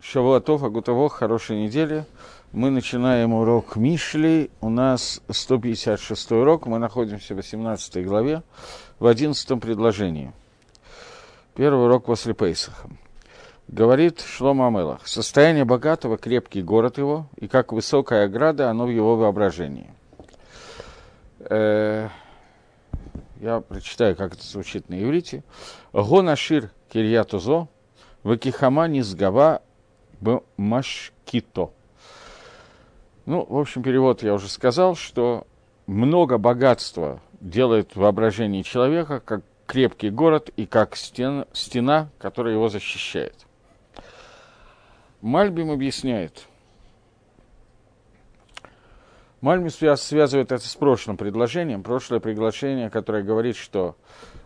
Шавуатов, Агутово, хорошей недели. Мы начинаем урок Мишли. У нас 156 урок. Мы находимся в 18 главе, в 11 предложении. Первый урок после Пейсаха. Говорит Шлома Амелах. Состояние богатого, крепкий город его, и как высокая ограда, оно в его воображении. Э, я прочитаю, как это звучит на иврите. Гонашир кирьятузо, вакихама низгава Машкито. Ну, в общем, перевод я уже сказал, что много богатства делает воображение человека, как крепкий город и как стена, стена, которая его защищает. Мальбим объясняет. Мальбим связывает это с прошлым предложением. Прошлое приглашение, которое говорит, что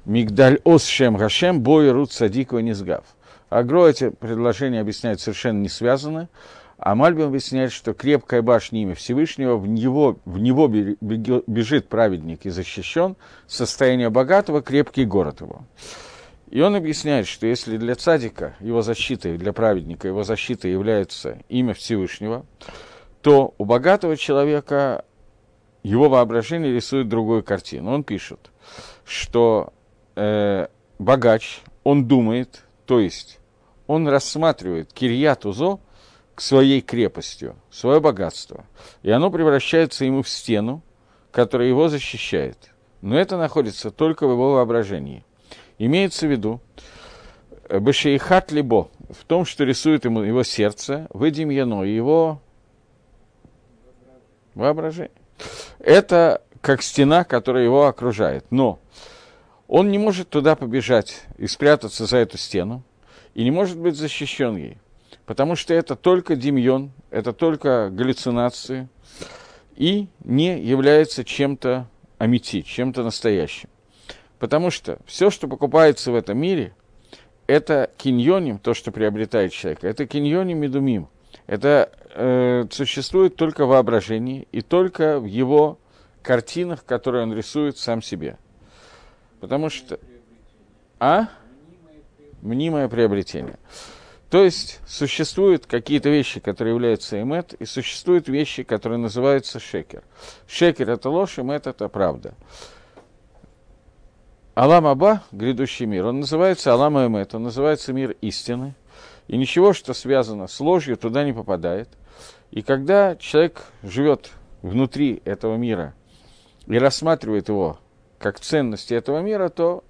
Мигдаль ос шем гашем бой рут садикова низгав – Агро эти предложения объясняют совершенно не связаны, а Мальбим объясняет, что крепкая башня имя Всевышнего, в него, в него бежит праведник и защищен, состояние богатого, крепкий город его. И он объясняет, что если для цадика его защитой, для праведника его защитой является имя Всевышнего, то у богатого человека его воображение рисует другую картину. Он пишет, что э, богач, он думает, то есть он рассматривает Кирьят Узо к своей крепостью, свое богатство. И оно превращается ему в стену, которая его защищает. Но это находится только в его воображении. Имеется в виду, э, Башейхат Либо, в том, что рисует ему его сердце, выдим яно, его воображение. Это как стена, которая его окружает. Но он не может туда побежать и спрятаться за эту стену, и не может быть защищен ей. Потому что это только демьон, это только галлюцинации, и не является чем-то амити, чем-то настоящим. Потому что все, что покупается в этом мире, это киньоним, то, что приобретает человек, это киньоним медумим. Это э, существует только в воображении и только в его картинах, которые он рисует сам себе. Потому что... А? Мнимое приобретение. То есть существуют какие-то вещи, которые являются эмет, и существуют вещи, которые называются шекер. Шекер – это ложь, эмет – это правда. Алам Аба, грядущий мир, он называется Алам Эмет, он называется мир истины. И ничего, что связано с ложью, туда не попадает. И когда человек живет внутри этого мира и рассматривает его как ценности этого мира, то,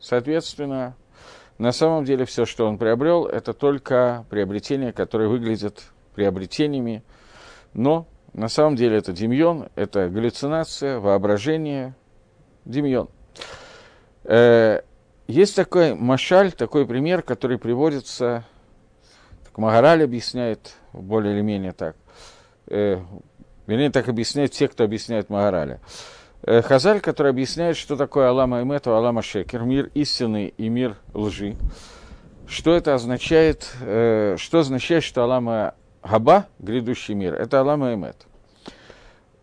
соответственно, на самом деле все, что он приобрел, это только приобретения, которые выглядят приобретениями, но на самом деле это демьон, это галлюцинация, воображение, демьон. Э, есть такой машаль, такой пример, который приводится, так Магараль объясняет более или менее так, э, вернее, так объясняют те, кто объясняет Магараля. Э, Хазаль, который объясняет, что такое Алама Эмет, Алама Шекер, мир истины и мир лжи. Что это означает, э, что означает, что Алама Габа, грядущий мир, это Алама Эмет.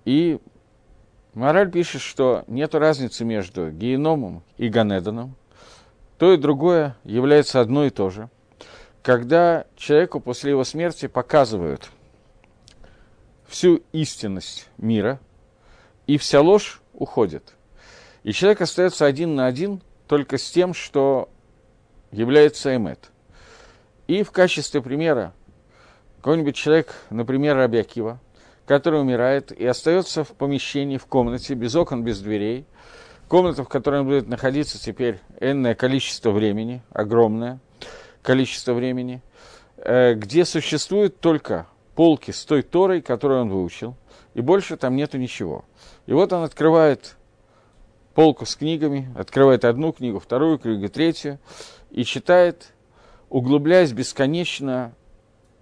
И Мораль пишет, что нет разницы между геномом и ганеданом. То и другое является одно и то же. Когда человеку после его смерти показывают всю истинность мира, и вся ложь уходит. И человек остается один на один только с тем, что является эмет. И в качестве примера какой-нибудь человек, например, Рабиакива, который умирает и остается в помещении, в комнате, без окон, без дверей, комната, в которой он будет находиться теперь энное количество времени, огромное количество времени, э, где существуют только полки с той Торой, которую он выучил, и больше там нету ничего. И вот он открывает полку с книгами, открывает одну книгу, вторую книгу, третью, и читает, углубляясь бесконечно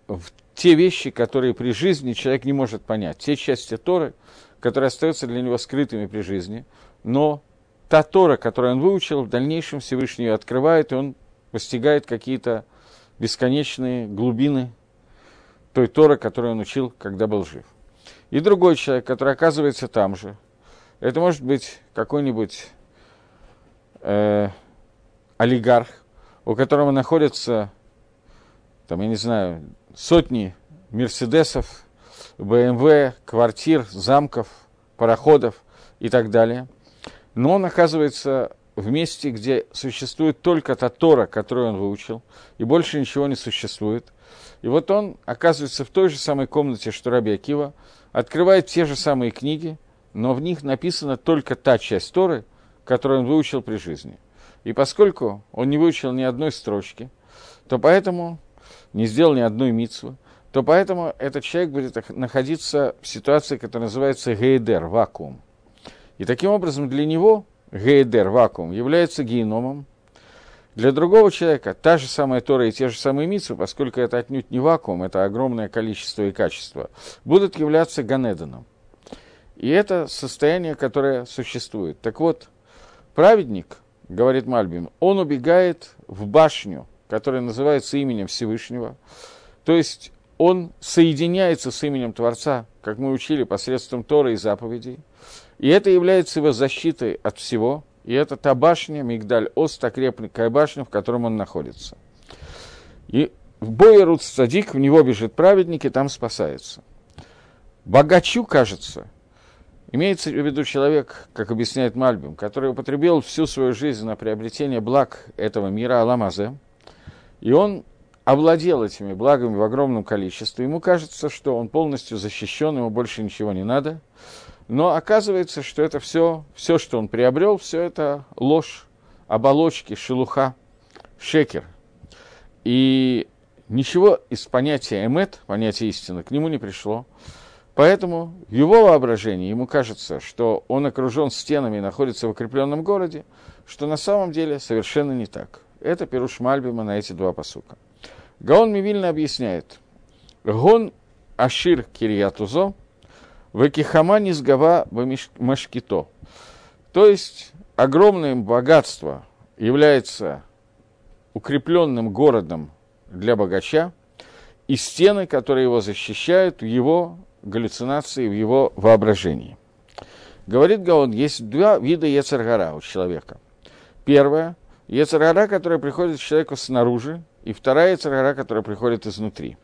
в те вещи, которые при жизни человек не может понять, те части Торы, которые остаются для него скрытыми при жизни, но та Тора, которую он выучил, в дальнейшем Всевышний ее открывает, и он постигает какие-то бесконечные глубины той Торы, которую он учил, когда был жив и другой человек, который оказывается там же. Это может быть какой-нибудь э, олигарх, у которого находится, там, я не знаю, сотни Мерседесов, БМВ, квартир, замков, пароходов и так далее. Но он оказывается в месте, где существует только та Тора, которую он выучил, и больше ничего не существует. И вот он оказывается в той же самой комнате, что Раби Акива, открывает те же самые книги, но в них написана только та часть Торы, которую он выучил при жизни. И поскольку он не выучил ни одной строчки, то поэтому не сделал ни одной митцвы, то поэтому этот человек будет находиться в ситуации, которая называется гейдер, вакуум. И таким образом для него гейдер, вакуум, является геномом. Для другого человека та же самая Тора и те же самые митцвы, поскольку это отнюдь не вакуум, это огромное количество и качество, будут являться ганедоном. И это состояние, которое существует. Так вот, праведник, говорит Мальбим, он убегает в башню, которая называется именем Всевышнего. То есть он соединяется с именем Творца, как мы учили, посредством Тора и заповедей. И это является его защитой от всего. И это та башня, Мигдаль Ост, та крепкая башня, в котором он находится. И в бое Руц Садик, в него бежит праведник, и там спасается. Богачу, кажется, имеется в виду человек, как объясняет Мальбим, который употребил всю свою жизнь на приобретение благ этого мира, Аламазе, и он овладел этими благами в огромном количестве. Ему кажется, что он полностью защищен, ему больше ничего не надо. Но оказывается, что это все, все, что он приобрел, все это ложь, оболочки, шелуха, шекер. И ничего из понятия эмет, понятия истины, к нему не пришло. Поэтому в его воображении ему кажется, что он окружен стенами и находится в укрепленном городе, что на самом деле совершенно не так. Это Перуш Мальбима на эти два посука. Гаон Мивильна объясняет. Гон Ашир Кирьятузо, Векихама Низгава Машкито. То есть огромное богатство является укрепленным городом для богача, и стены, которые его защищают в его галлюцинации, в его воображении. Говорит Гаон, есть два вида Ецаргара у человека. Первое – Ецаргара, которая приходит к человеку снаружи, и вторая Ецаргара, которая приходит изнутри.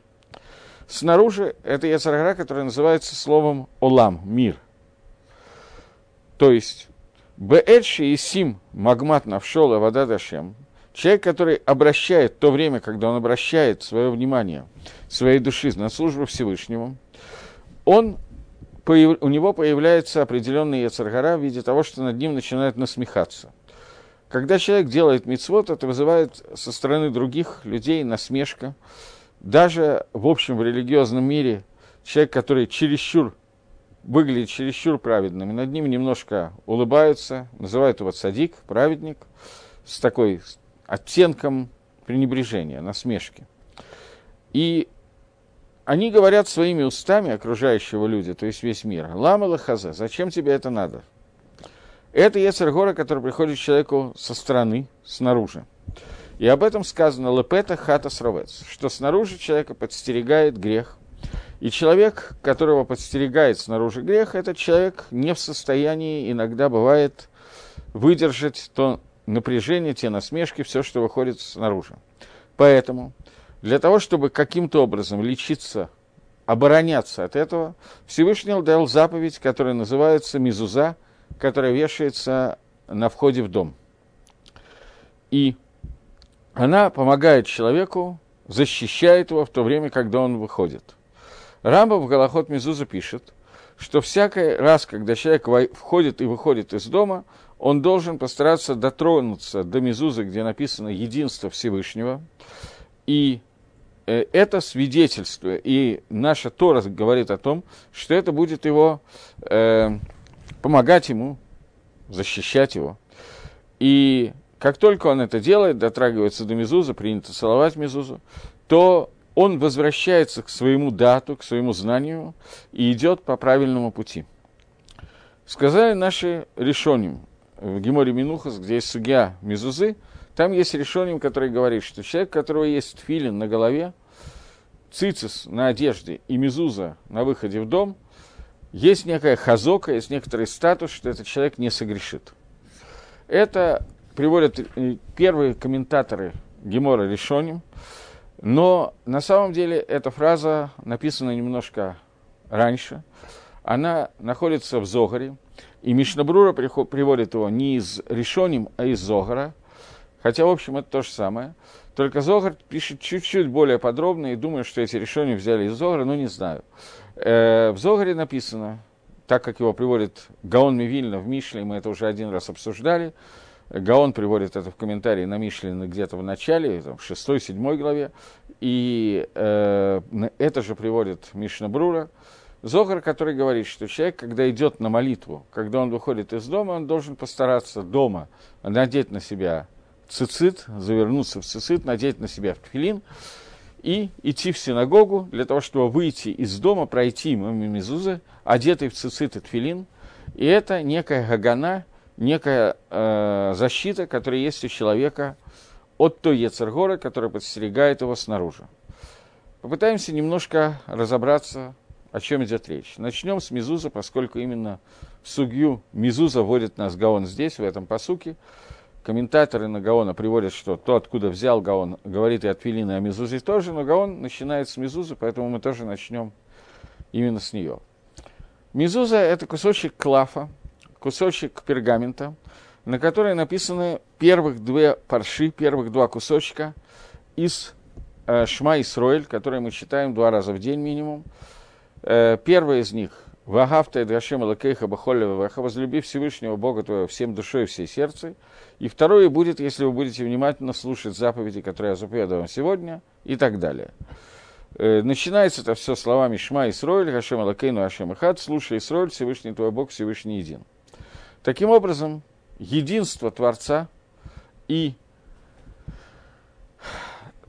Снаружи это Ецаргара, которая называется словом «олам» – «мир». То есть, Беэдши и Сим Магмат Навшола Вода Дашем, человек, который обращает, то время, когда он обращает свое внимание, своей души на службу Всевышнему, он, у него появляется определенный Ецаргара в виде того, что над ним начинает насмехаться. Когда человек делает мицвод, это вызывает со стороны других людей насмешка. Даже в общем в религиозном мире человек, который чересчур выглядит чересчур праведным, над ним немножко улыбаются, называют его садик, праведник, с такой оттенком пренебрежения, насмешки. И они говорят своими устами окружающего люди, то есть весь мир, лама лахаза, зачем тебе это надо? Это Ецергора, который приходит человеку со стороны, снаружи. И об этом сказано Лепета Хата Сровец, что снаружи человека подстерегает грех. И человек, которого подстерегает снаружи грех, этот человек не в состоянии иногда бывает выдержать то напряжение, те насмешки, все, что выходит снаружи. Поэтому для того, чтобы каким-то образом лечиться, обороняться от этого, Всевышний дал заповедь, которая называется Мизуза – которая вешается на входе в дом. И она помогает человеку, защищает его в то время, когда он выходит. Рамба в Голоход Мизуза пишет, что всякий раз, когда человек входит и выходит из дома, он должен постараться дотронуться до Мизузы, где написано «Единство Всевышнего». И э, это свидетельство, и наша Тора говорит о том, что это будет его э, помогать ему, защищать его. И как только он это делает, дотрагивается до Мезуза, принято целовать Мезузу, то он возвращается к своему дату, к своему знанию и идет по правильному пути. Сказали наши решением в Геморе Минухас, где есть судья Мезузы, там есть решением, который говорит, что человек, у которого есть филин на голове, цицис на одежде и мезуза на выходе в дом – есть некая хазока, есть некоторый статус, что этот человек не согрешит. Это приводят первые комментаторы Гемора Решоним. Но на самом деле эта фраза написана немножко раньше. Она находится в Зогаре, и Мишнабрура приводит его не из Решоним, а из Зогара. Хотя, в общем, это то же самое. Только Зогар пишет чуть-чуть более подробно, и думаю, что эти решения взяли из Зогара, но не знаю. Э, в Зогаре написано, так как его приводит Гаон Мивильна в Мишле, мы это уже один раз обсуждали, Гаон приводит это в комментарии на Мишле где-то в начале, там, в 6-7 главе, и э, это же приводит Мишна Брура, Зогар, который говорит, что человек, когда идет на молитву, когда он выходит из дома, он должен постараться дома надеть на себя цицит, завернуться в цицит, надеть на себя филин и идти в синагогу для того, чтобы выйти из дома, пройти мимо мезузы, одетый в цицит и тфилин. И это некая гагана, некая э, защита, которая есть у человека от той Ецергора, которая подстерегает его снаружи. Попытаемся немножко разобраться о чем идет речь. Начнем с Мизуза, поскольку именно в Сугью Мизуза вводит нас Гаон здесь, в этом посуке. Комментаторы на Гаона приводят, что то, откуда взял Гаон, говорит и от и о Мизузе тоже, но Гаон начинает с Мизузы, поэтому мы тоже начнем именно с нее. Мизуза – это кусочек клафа, кусочек пергамента, на который написаны первых две парши, первых два кусочка из э, Шма Исроэль, которые мы читаем два раза в день минимум. Э, первый из них – Вагавта и Драшем Лакейха Бахолева возлюби Всевышнего Бога твоего всем душой и всей сердцем. И второе будет, если вы будете внимательно слушать заповеди, которые я заповедую вам сегодня, и так далее. Э, начинается это все словами Шма Исроиль, Хашем Алакейну Хашем Ихад, слушай Исроиль, Всевышний твой Бог, Всевышний един. Таким образом, единство Творца и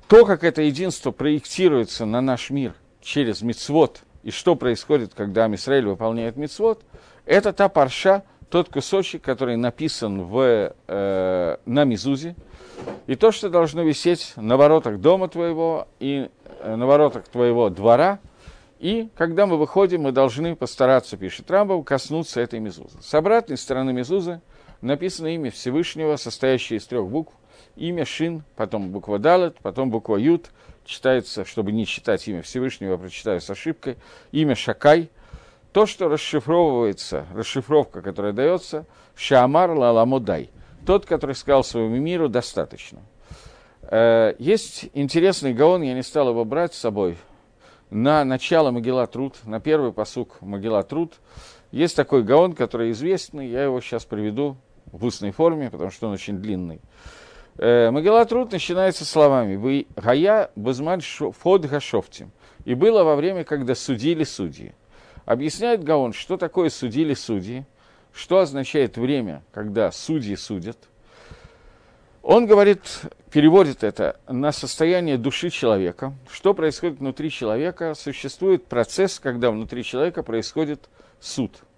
то, как это единство проектируется на наш мир через мицвод – и что происходит, когда Амисраиль выполняет мицвод, это та парша, тот кусочек, который написан в, э, на Мизузе, и то, что должно висеть на воротах дома твоего и э, на воротах твоего двора, и когда мы выходим, мы должны постараться, пишет Рамбов, коснуться этой Мизузы. С обратной стороны Мизузы написано имя Всевышнего, состоящее из трех букв, имя Шин, потом буква Далет, потом буква Ют, читается, чтобы не читать имя Всевышнего, я прочитаю с ошибкой, имя Шакай, то, что расшифровывается, расшифровка, которая дается, Шамар Лаламудай, тот, который сказал своему миру, достаточно. Э, есть интересный гаон, я не стал его брать с собой, на начало Могила Труд, на первый посук Могила Труд, есть такой гаон, который известный, я его сейчас приведу в устной форме, потому что он очень длинный. Э, Могилат Рут начинается словами «Вы гая базман фод гашофтим». И было во время, когда судили судьи. Объясняет Гаон, что такое судили судьи, что означает время, когда судьи судят. Он говорит, переводит это на состояние души человека. Что происходит внутри человека? Существует процесс, когда внутри человека происходит суд –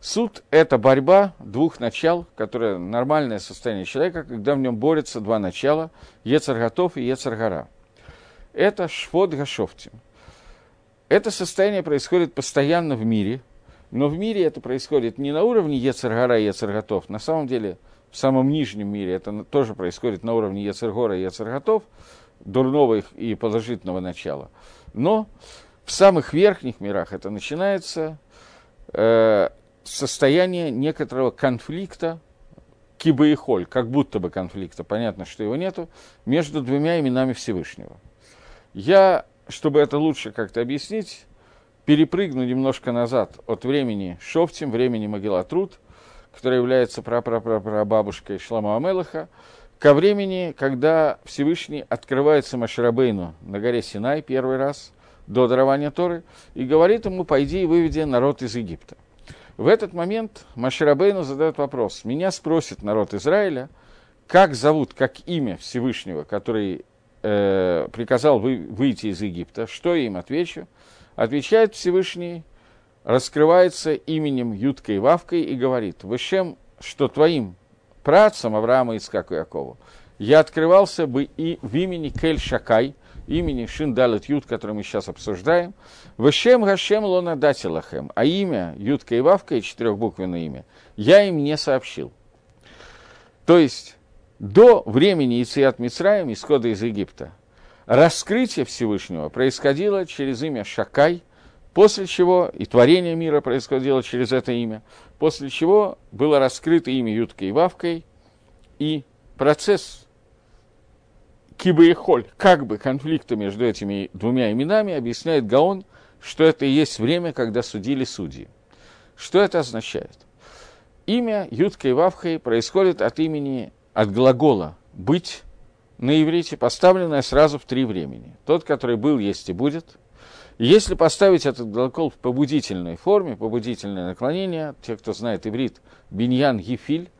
Суд – это борьба двух начал, которое нормальное состояние человека, когда в нем борются два начала – Ецарготов и Ецаргара. Это швод гашофтим. Это состояние происходит постоянно в мире, но в мире это происходит не на уровне Ецаргара и Ецарготов. На самом деле, в самом нижнем мире это тоже происходит на уровне Ецаргора и Ецарготов, дурного и положительного начала. Но в самых верхних мирах это начинается э, состояние некоторого конфликта, киба и холь, как будто бы конфликта, понятно, что его нету, между двумя именами Всевышнего. Я, чтобы это лучше как-то объяснить, перепрыгну немножко назад от времени Шофтим, времени Могилатруд, которая является прапрапрапрабабушкой Шлама Амелаха, ко времени, когда Всевышний открывается Маширабейну на горе Синай первый раз, до дарования Торы, и говорит ему, пойди и выведи народ из Египта. В этот момент Маширабейну задает вопрос. Меня спросит народ Израиля, как зовут, как имя Всевышнего, который э, приказал вы, выйти из Египта. Что я им отвечу? Отвечает Всевышний, раскрывается именем Юткой и Вавкой и говорит, «Вышем, что твоим працам Авраама, Искаку и Якову? Я открывался бы и в имени Кель Шакай, имени Шиндалет Ют, который мы сейчас обсуждаем, Вешем Гашем Лона Датилахем, а имя Ютка и Вавка, и четырехбуквенное имя, я им не сообщил. То есть, до времени Ициат Мицраем, исхода из Египта, раскрытие Всевышнего происходило через имя Шакай, после чего и творение мира происходило через это имя, после чего было раскрыто имя Юткой и Вавкой, и процесс Киба и Холь, как бы конфликта между этими двумя именами, объясняет Гаон, что это и есть время, когда судили судьи. Что это означает? Имя Юткой и Вавкой происходит от имени, от глагола «быть», на иврите, поставленное сразу в три времени. Тот, который был, есть и будет. Если поставить этот глагол в побудительной форме, побудительное наклонение, те, кто знает иврит, биньян гифиль,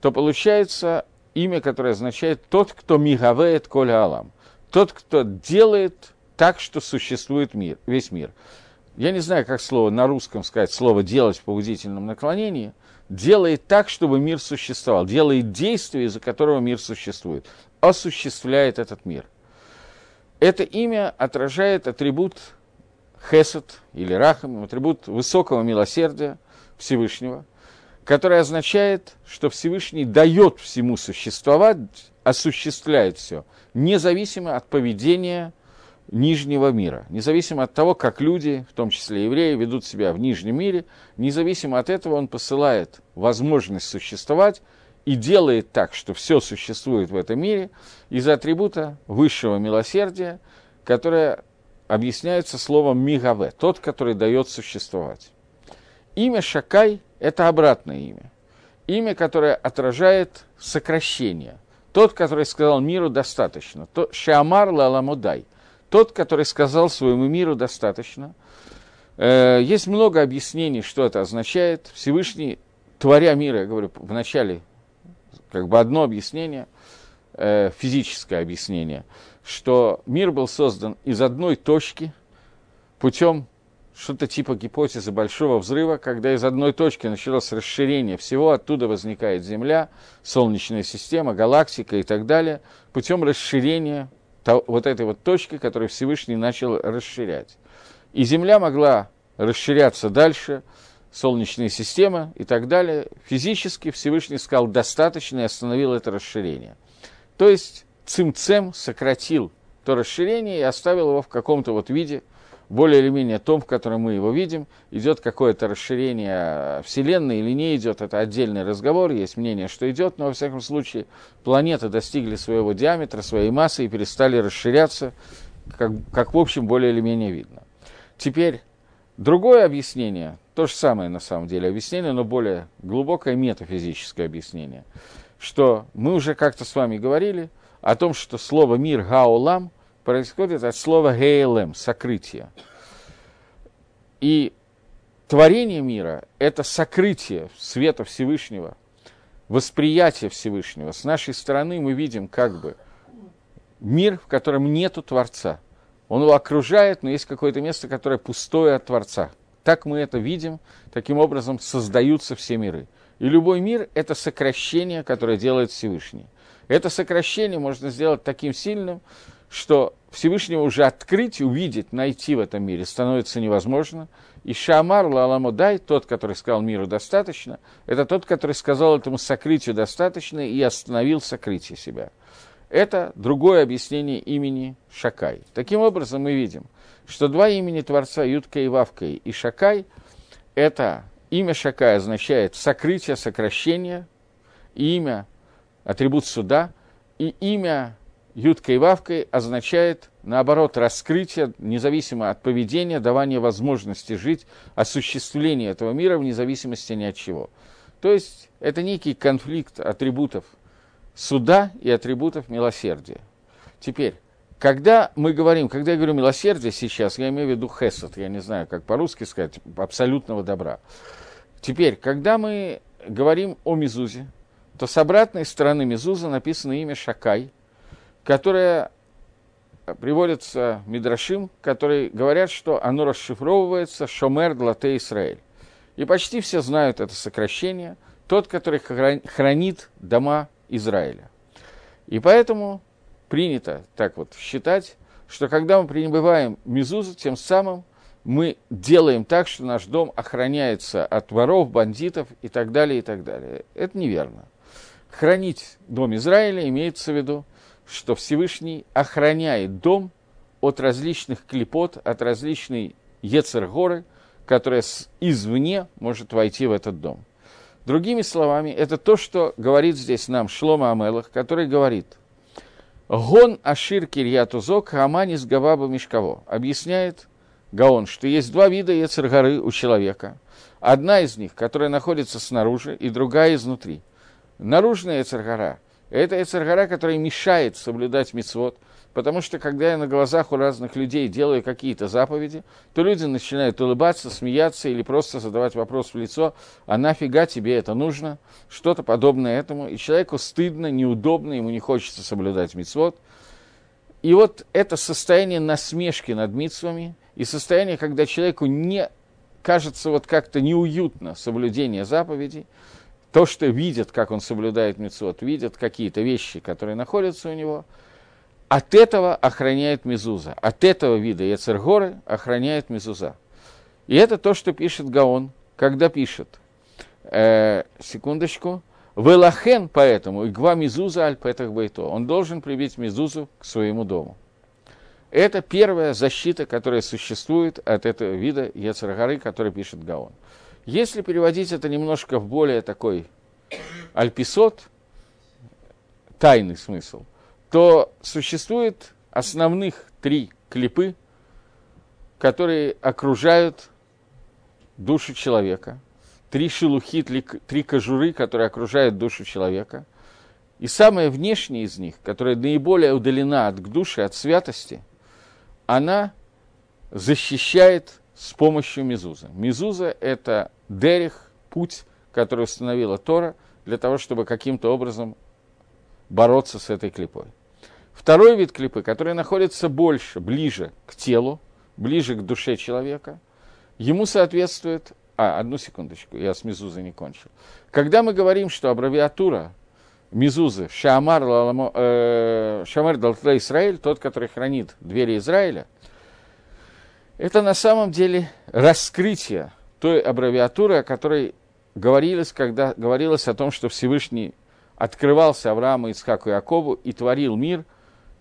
то получается имя, которое означает «тот, кто мигавеет коля алам», тот, кто делает так, что существует мир, весь мир. Я не знаю, как слово на русском сказать, слово «делать» в побудительном наклонении – делает так, чтобы мир существовал, делает действие, из-за которого мир существует осуществляет этот мир. Это имя отражает атрибут хесед или рахам, атрибут высокого милосердия Всевышнего, который означает, что Всевышний дает всему существовать, осуществляет все, независимо от поведения нижнего мира, независимо от того, как люди, в том числе евреи, ведут себя в нижнем мире, независимо от этого он посылает возможность существовать и делает так, что все существует в этом мире из атрибута высшего милосердия, которое объясняется словом «мигаве», тот, который дает существовать. Имя Шакай – это обратное имя. Имя, которое отражает сокращение. Тот, который сказал миру достаточно. То, Шамар Лаламудай. Тот, который сказал своему миру достаточно. Э, есть много объяснений, что это означает. Всевышний, творя мир, я говорю в начале как бы одно объяснение, э, физическое объяснение, что мир был создан из одной точки путем что-то типа гипотезы большого взрыва, когда из одной точки началось расширение всего, оттуда возникает Земля, Солнечная система, галактика и так далее, путем расширения вот этой вот точки, которую Всевышний начал расширять. И Земля могла расширяться дальше, Солнечная система и так далее, физически Всевышний сказал достаточно и остановил это расширение. То есть Цимцем сократил то расширение и оставил его в каком-то вот виде, более или менее том, в котором мы его видим. Идет какое-то расширение Вселенной или не идет, это отдельный разговор, есть мнение, что идет, но во всяком случае планеты достигли своего диаметра, своей массы и перестали расширяться, как, как в общем более или менее видно. Теперь другое объяснение – то же самое, на самом деле, объяснение, но более глубокое метафизическое объяснение. Что мы уже как-то с вами говорили о том, что слово «мир» «гаолам» происходит от слова «гейлем» – «сокрытие». И творение мира – это сокрытие света Всевышнего, восприятие Всевышнего. С нашей стороны мы видим как бы мир, в котором нету Творца. Он его окружает, но есть какое-то место, которое пустое от Творца – так мы это видим, таким образом создаются все миры. И любой мир – это сокращение, которое делает Всевышний. Это сокращение можно сделать таким сильным, что Всевышнего уже открыть, увидеть, найти в этом мире становится невозможно. И Шамар Лаламудай, тот, который сказал миру достаточно, это тот, который сказал этому сокрытию достаточно и остановил сокрытие себя. Это другое объяснение имени Шакай. Таким образом, мы видим, что два имени Творца, Ютка и Вавка и Шакай, это имя Шакай означает сокрытие, сокращение, имя атрибут суда, и имя Ютка и Вавкой означает, наоборот, раскрытие, независимо от поведения, давание возможности жить, осуществление этого мира вне зависимости ни от чего. То есть это некий конфликт атрибутов суда и атрибутов милосердия. Теперь, когда мы говорим, когда я говорю милосердие сейчас, я имею в виду хесед, я не знаю, как по-русски сказать, абсолютного добра. Теперь, когда мы говорим о Мизузе, то с обратной стороны Мизуза написано имя Шакай, которое приводится Мидрашим, которые говорят, что оно расшифровывается Шомер Длате Исраэль. И почти все знают это сокращение, тот, который хранит дома Израиля. И поэтому принято так вот считать, что когда мы прибываем Мизузу, тем самым мы делаем так, что наш дом охраняется от воров, бандитов и так далее, и так далее. Это неверно. Хранить дом Израиля имеется в виду что Всевышний охраняет дом от различных клепот, от различной Ецергоры, которая извне может войти в этот дом. Другими словами, это то, что говорит здесь нам Шлома Амелах, который говорит «Гон Ашир Кирьятузок Хаманис Гаваба Мишкаво» объясняет Гаон, что есть два вида Ецергоры у человека. Одна из них, которая находится снаружи, и другая изнутри. Наружная Ецергора – это Ецергора, которая мешает соблюдать мицвод, Потому что, когда я на глазах у разных людей делаю какие-то заповеди, то люди начинают улыбаться, смеяться или просто задавать вопрос в лицо, а нафига тебе это нужно? Что-то подобное этому. И человеку стыдно, неудобно, ему не хочется соблюдать мицвод. И вот это состояние насмешки над митцвами и состояние, когда человеку не кажется вот как-то неуютно соблюдение заповедей, то, что видят, как он соблюдает мицвод, видят какие-то вещи, которые находятся у него – от этого охраняет Мезуза. От этого вида Ецергоры охраняет Мезуза. И это то, что пишет Гаон, когда пишет. Э, секундочку. Велахен поэтому, Игва Мезуза аль петах бейто. Он должен прибить Мезузу к своему дому. Это первая защита, которая существует от этого вида Ецергоры, который пишет Гаон. Если переводить это немножко в более такой альписот, тайный смысл – то существует основных три клипы, которые окружают душу человека. Три шелухи, три кожуры, которые окружают душу человека. И самая внешняя из них, которая наиболее удалена от души, от святости, она защищает с помощью Мезуза. Мезуза – это дерех, путь, который установила Тора, для того, чтобы каким-то образом бороться с этой клипой. Второй вид клипы, который находится больше, ближе к телу, ближе к душе человека, ему соответствует... А, одну секундочку, я с Мизузой не кончил. Когда мы говорим, что аббревиатура Мизузы Шамар, э, Шамар Далтла Израиль, тот, который хранит двери Израиля, это на самом деле раскрытие той аббревиатуры, о которой говорилось, когда говорилось о том, что Всевышний открывался Аврааму, Ицхаку и Якову и творил мир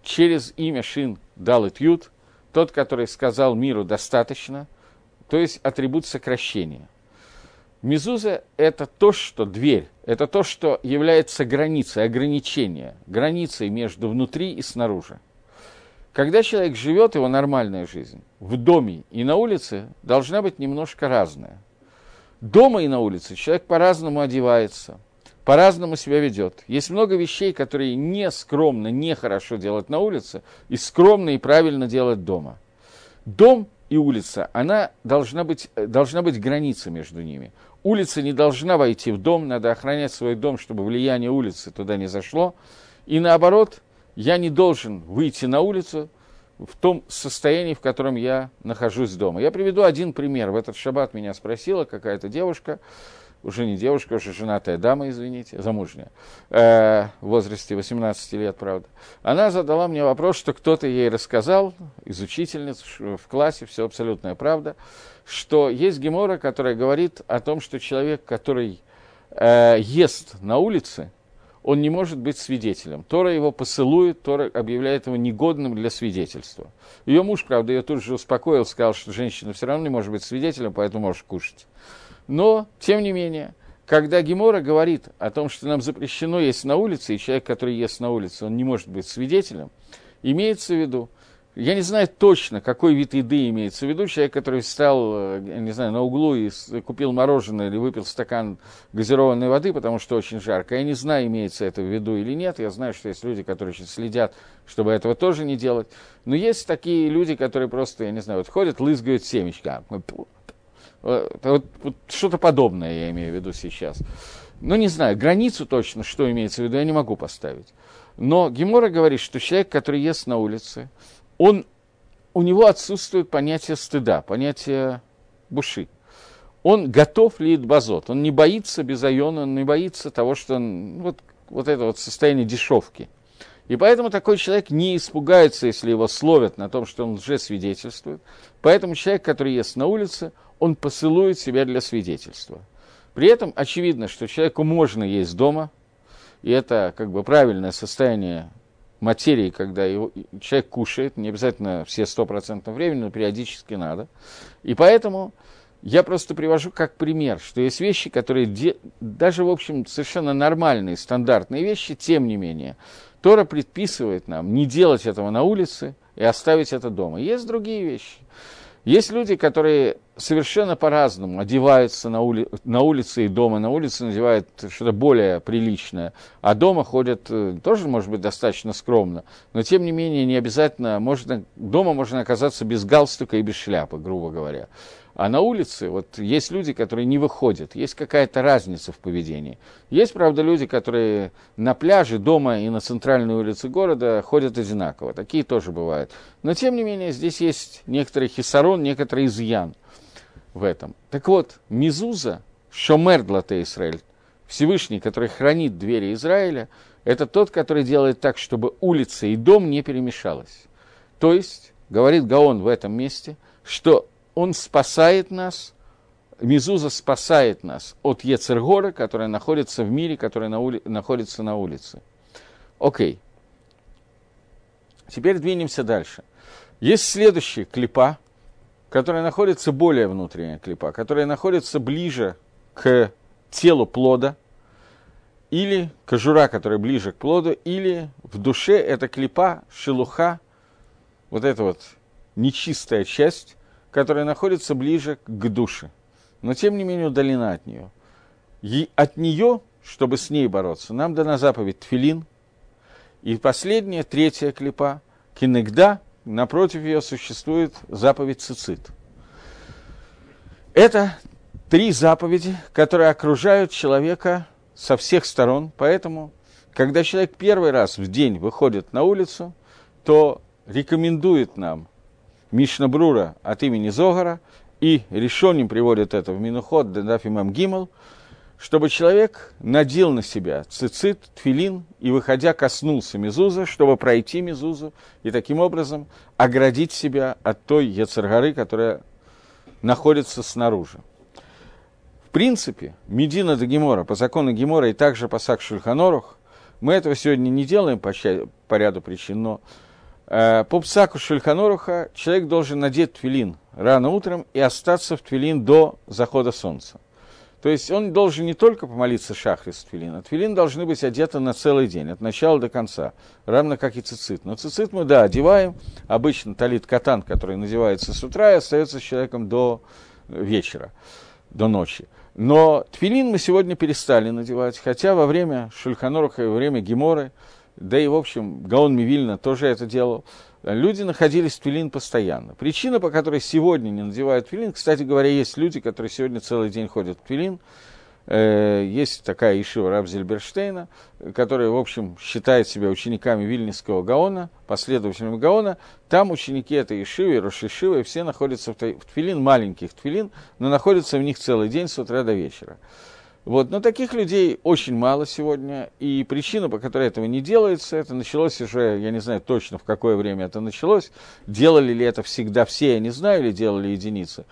через имя Шин дал Ют, тот, который сказал миру достаточно, то есть атрибут сокращения. Мезуза – это то, что дверь, это то, что является границей, ограничением, границей между внутри и снаружи. Когда человек живет, его нормальная жизнь, в доме и на улице должна быть немножко разная. Дома и на улице человек по-разному одевается, по-разному себя ведет. Есть много вещей, которые не скромно, нехорошо делать на улице, и скромно и правильно делать дома. Дом и улица, она должна быть, должна быть граница между ними. Улица не должна войти в дом, надо охранять свой дом, чтобы влияние улицы туда не зашло. И наоборот, я не должен выйти на улицу в том состоянии, в котором я нахожусь дома. Я приведу один пример. В этот шаббат меня спросила какая-то девушка, уже не девушка, уже женатая дама, извините, замужняя, э, в возрасте 18 лет, правда, она задала мне вопрос, что кто-то ей рассказал, из учительниц в классе, все абсолютная правда, что есть гемора, которая говорит о том, что человек, который э, ест на улице, он не может быть свидетелем. Тора его посылует, Тора объявляет его негодным для свидетельства. Ее муж, правда, ее тут же успокоил, сказал, что женщина все равно не может быть свидетелем, поэтому можешь кушать. Но, тем не менее, когда Гемора говорит о том, что нам запрещено есть на улице, и человек, который ест на улице, он не может быть свидетелем, имеется в виду, я не знаю точно, какой вид еды имеется в виду. Человек, который встал, э, не знаю, на углу и купил мороженое или выпил стакан газированной воды, потому что очень жарко. Я не знаю, имеется это в виду или нет. Я знаю, что есть люди, которые очень следят, чтобы этого тоже не делать. Но есть такие люди, которые просто, я не знаю, вот ходят, лызгают семечка. Вот, вот что-то подобное я имею в виду сейчас. Ну, не знаю, границу точно, что имеется в виду, я не могу поставить. Но Гемора говорит, что человек, который ест на улице, он, у него отсутствует понятие стыда, понятие буши. Он готов ли базот, он не боится безайона, он не боится того, что он, вот, вот это вот состояние дешевки. И поэтому такой человек не испугается, если его словят на том, что он лжесвидетельствует. Поэтому человек, который ест на улице, он посылует себя для свидетельства. При этом очевидно, что человеку можно есть дома, и это как бы правильное состояние материи, когда его, человек кушает, не обязательно все стопроцентного времени, но периодически надо. И поэтому я просто привожу как пример, что есть вещи, которые де, даже, в общем, совершенно нормальные, стандартные вещи, тем не менее, Тора предписывает нам не делать этого на улице и оставить это дома. Есть другие вещи. Есть люди, которые совершенно по-разному одеваются на, ули... на улице и дома. На улице надевают что-то более приличное, а дома ходят э, тоже, может быть, достаточно скромно. Но, тем не менее, не обязательно, можно... дома можно оказаться без галстука и без шляпы, грубо говоря. А на улице вот есть люди, которые не выходят, есть какая-то разница в поведении. Есть, правда, люди, которые на пляже, дома и на центральной улице города ходят одинаково. Такие тоже бывают. Но, тем не менее, здесь есть некоторый хисарон, некоторый изъян в этом. Так вот, Мизуза, Шомер Длате Израиль, Всевышний, который хранит двери Израиля, это тот, который делает так, чтобы улица и дом не перемешалось. То есть, говорит Гаон в этом месте, что он спасает нас, Мизуза спасает нас от Ецергора, которая находится в мире, которая на ули... находится на улице. Окей. Теперь двинемся дальше. Есть следующая клипа, которая находится более внутренняя клипа, которая находится ближе к телу плода, или кожура, которая ближе к плоду, или в душе это клипа, шелуха, вот эта вот нечистая часть, которая находится ближе к душе, но тем не менее удалена от нее. И от нее, чтобы с ней бороться, нам дана заповедь Тфилин. И последняя, третья клипа, Кинегда, напротив ее существует заповедь Цицит. Это три заповеди, которые окружают человека со всех сторон, поэтому, когда человек первый раз в день выходит на улицу, то рекомендует нам Мишна Брура от имени Зогара, и решением приводит это в Минуход Дафимам Гимал, чтобы человек надел на себя цицит, тфилин и, выходя, коснулся мезуза, чтобы пройти мезузу и таким образом оградить себя от той яцергары, которая находится снаружи. В принципе, Медина до Гемора, по закону Гемора и также по Сакшульханорух, мы этого сегодня не делаем по, по ряду причин, но по псаку Шульханоруха человек должен надеть твилин рано утром и остаться в твилин до захода солнца. То есть он должен не только помолиться шахрис твилин, а твилин должны быть одеты на целый день, от начала до конца, равно как и цицит. Но цицит мы, да, одеваем, обычно талит катан, который надевается с утра и остается с человеком до вечера, до ночи. Но твилин мы сегодня перестали надевать, хотя во время Шульханоруха и во время Геморы – да и, в общем, Гаон Мивильна тоже это делал, люди находились в Твилин постоянно. Причина, по которой сегодня не надевают Твилин, кстати говоря, есть люди, которые сегодня целый день ходят в Твилин, э, есть такая Ишива Раб Зельберштейна, которая, в общем, считает себя учениками Вильнинского Гаона, последователями Гаона. Там ученики этой Ишивы, Рошишивы, все находятся в Твилин, маленьких Твилин, но находятся в них целый день с утра до вечера. Вот, но таких людей очень мало сегодня, и причина, по которой этого не делается, это началось уже, я не знаю точно, в какое время это началось, делали ли это всегда все, я не знаю, или делали единицы,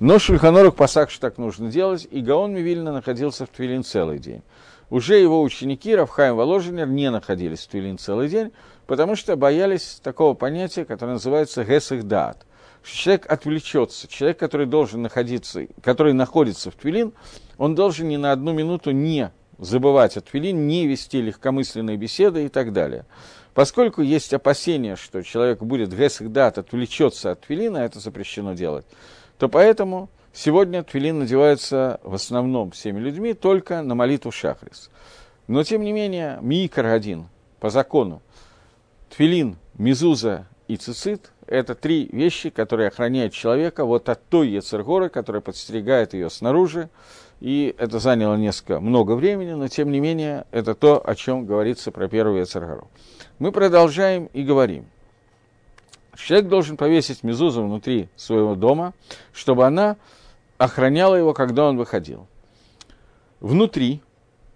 но Шульханорух посак, что так нужно делать, и Гаон Мивильна находился в Твилин целый день. Уже его ученики, Равхайм Воложенер, не находились в Твилин целый день, потому что боялись такого понятия, которое называется Даат. Человек отвлечется, человек, который должен находиться, который находится в Твилин, он должен ни на одну минуту не забывать о твилин, не вести легкомысленные беседы и так далее. Поскольку есть опасения, что человек будет гесахдат, отвлечется от твилина, это запрещено делать, то поэтому сегодня твилин надевается в основном всеми людьми только на молитву шахрис. Но, тем не менее, микр один, по закону, твилин, мизуза и цицит – это три вещи, которые охраняют человека вот от той яцергоры, которая подстерегает ее снаружи, и это заняло несколько, много времени, но тем не менее это то, о чем говорится про первую Яцергару. Мы продолжаем и говорим. Человек должен повесить мезузу внутри своего дома, чтобы она охраняла его, когда он выходил. Внутри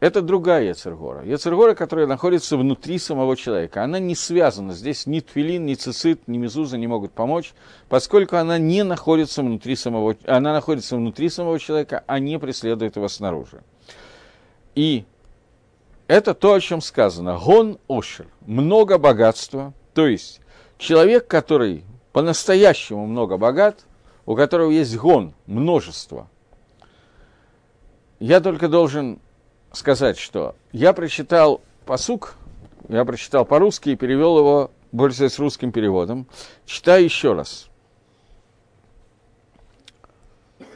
это другая Ецергора. Ецергора, которая находится внутри самого человека. Она не связана. Здесь ни твилин, ни цицит, ни мезуза не могут помочь, поскольку она не находится внутри самого, она находится внутри самого человека, а не преследует его снаружи. И это то, о чем сказано. Гон ошер, много богатства, то есть человек, который по-настоящему много богат, у которого есть гон, множество. Я только должен сказать, что я прочитал посук, я прочитал по-русски и перевел его больше с русским переводом. Читаю еще раз.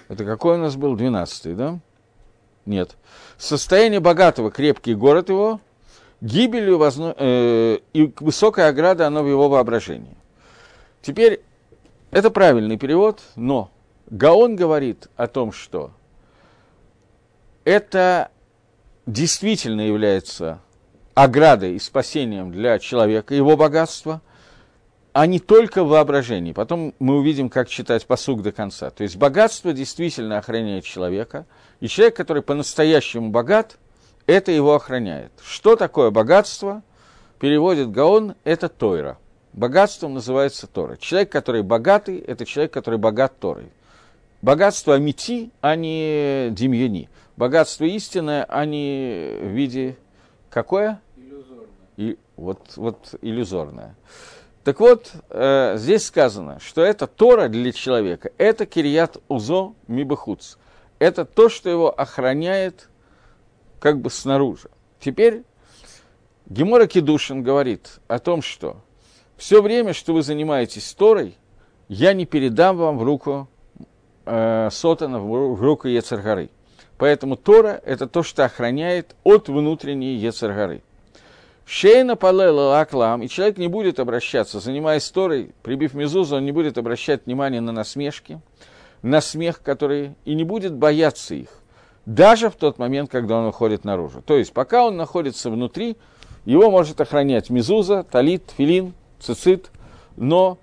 Это какой у нас был? Двенадцатый, да? Нет. Состояние богатого, крепкий город его, гибелью возно... э, и высокая ограда, оно в его воображении. Теперь, это правильный перевод, но Гаон говорит о том, что это действительно является оградой и спасением для человека, его богатства, а не только в. Потом мы увидим, как читать посуг до конца. То есть богатство действительно охраняет человека, и человек, который по-настоящему богат, это его охраняет. Что такое богатство? Переводит Гаон, это Тойра. Богатством называется Тора. Человек, который богатый, это человек, который богат Торой. Богатство Амити, а не Демьяни. Богатство истинное, а не в виде какое? Иллюзорное. И, вот, вот иллюзорное. Так вот, э, здесь сказано, что это Тора для человека, это Кирият Узо Мибахуц. Это то, что его охраняет как бы снаружи. Теперь Гемора Кедушин говорит о том, что все время, что вы занимаетесь Торой, я не передам вам в руку э, Сотана, в руку Ецаргары. Поэтому Тора – это то, что охраняет от внутренней Ецаргары. Шейна палела аклам, и человек не будет обращаться, занимаясь Торой, прибив мезузу, он не будет обращать внимание на насмешки, на смех, который, и не будет бояться их, даже в тот момент, когда он уходит наружу. То есть, пока он находится внутри, его может охранять мезуза, талит, филин, цицит, но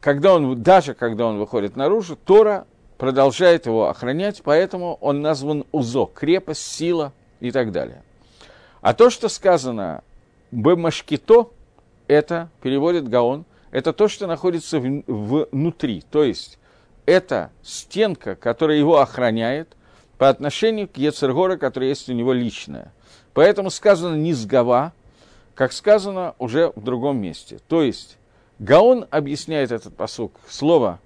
когда он, даже когда он выходит наружу, Тора продолжает его охранять, поэтому он назван узо, крепость, сила и так далее. А то, что сказано «бемашкито», это, переводит Гаон, это то, что находится в, внутри. То есть, это стенка, которая его охраняет по отношению к Ецергора, которая есть у него личная. Поэтому сказано не сгова, как сказано уже в другом месте. То есть, Гаон объясняет этот посук, слово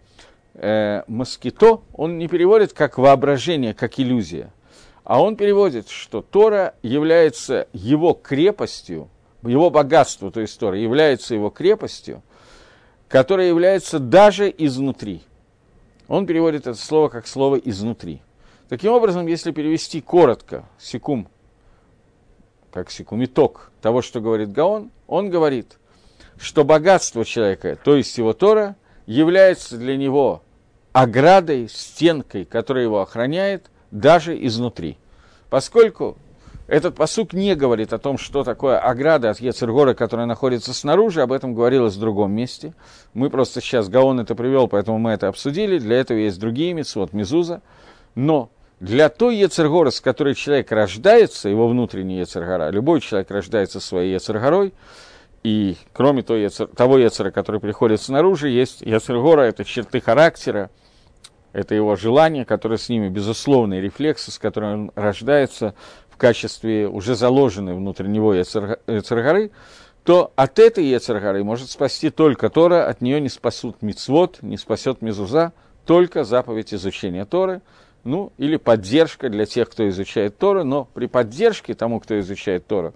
э, «москито», он не переводит как воображение, как иллюзия – а он переводит, что Тора является его крепостью, его богатство, то есть Тора, является его крепостью, которая является даже изнутри. Он переводит это слово как слово изнутри. Таким образом, если перевести коротко, секум, как секум, итог того, что говорит Гаон, он говорит, что богатство человека, то есть его Тора, является для него оградой, стенкой, которая его охраняет – даже изнутри. Поскольку этот посук не говорит о том, что такое ограда от Ецергора, которая находится снаружи, об этом говорилось в другом месте. Мы просто сейчас Гаон это привел, поэтому мы это обсудили. Для этого есть другие митцвот Мизуза. Но для той Ецергора, с которой человек рождается, его внутренний Ецергора, любой человек рождается своей Ецергорой, и кроме того Ецера, который приходит снаружи, есть Ецергора, это черты характера, это его желание, которое с ними безусловные рефлексы, с которыми он рождается в качестве уже заложенной внутрь него Ецаргары, то от этой Ецаргары может спасти только Тора, от нее не спасут Мицвод, не спасет Мизуза, только заповедь изучения Торы, ну, или поддержка для тех, кто изучает Тору, но при поддержке тому, кто изучает Тору,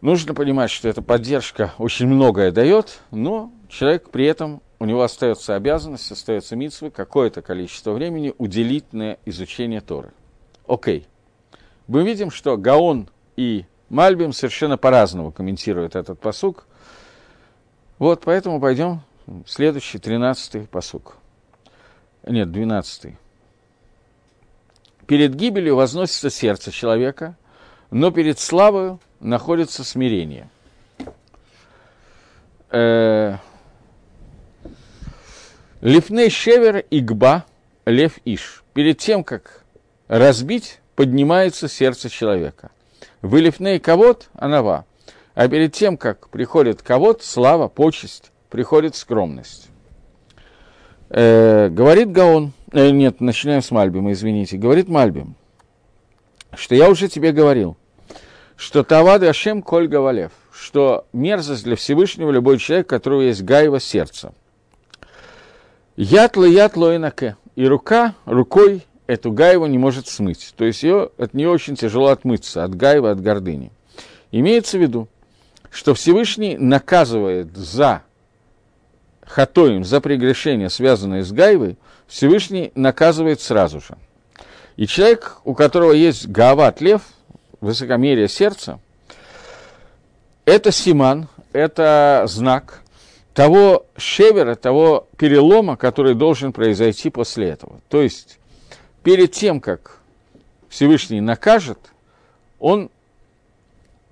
нужно понимать, что эта поддержка очень многое дает, но человек при этом у него остается обязанность, остается митсвы какое-то количество времени уделить на изучение Торы. Окей. Мы видим, что Гаон и Мальбим совершенно по-разному комментируют этот посук. Вот, поэтому пойдем в следующий, тринадцатый посук. Нет, двенадцатый. Перед гибелью возносится сердце человека, но перед славою находится смирение. Э, Лифней шевер игба лев иш. Перед тем, как разбить, поднимается сердце человека. Вы лифней кавод анава. А перед тем, как приходит кавод, слава, почесть, приходит скромность. Э, говорит Гаон, э, нет, начинаем с Мальбима, извините. Говорит Мальбим, что я уже тебе говорил, что Тавады Ашем Коль Гавалев, что мерзость для Всевышнего любой человек, у которого есть гаево сердце. Ятло, ятло инаке. И рука рукой эту гаеву не может смыть. То есть ее, от нее очень тяжело отмыться, от гаева, от гордыни. Имеется в виду, что Всевышний наказывает за хатоим, за прегрешение, связанное с гаевой, Всевышний наказывает сразу же. И человек, у которого есть гават лев, высокомерие сердца, это симан, это знак того шевера, того перелома, который должен произойти после этого. То есть, перед тем, как Всевышний накажет, он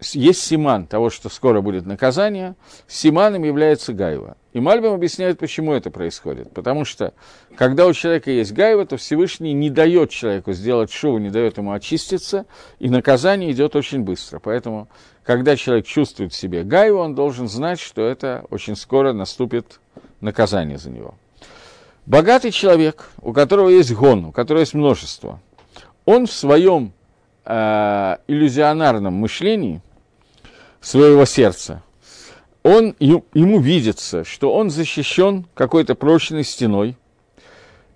есть симан того, что скоро будет наказание, симаном является гайва. И Мальбим объясняет, почему это происходит. Потому что, когда у человека есть гайва, то Всевышний не дает человеку сделать шоу, не дает ему очиститься, и наказание идет очень быстро. Поэтому, когда человек чувствует в себе гайву, он должен знать, что это очень скоро наступит наказание за него. Богатый человек, у которого есть гон, у которого есть множество, он в своем э, иллюзионарном мышлении – своего сердца, он, ему видится, что он защищен какой-то прочной стеной,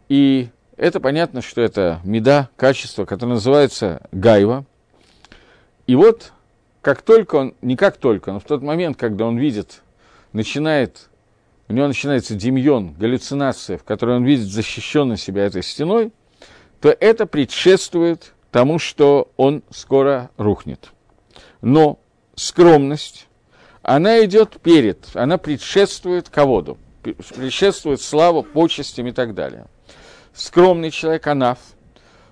и это понятно, что это меда, качество, которое называется гайва. И вот, как только он, не как только, но в тот момент, когда он видит, начинает, у него начинается демьон, галлюцинация, в которой он видит защищенно себя этой стеной, то это предшествует тому, что он скоро рухнет. Но скромность, она идет перед, она предшествует ководу, предшествует славу, почестям и так далее. Скромный человек, анаф,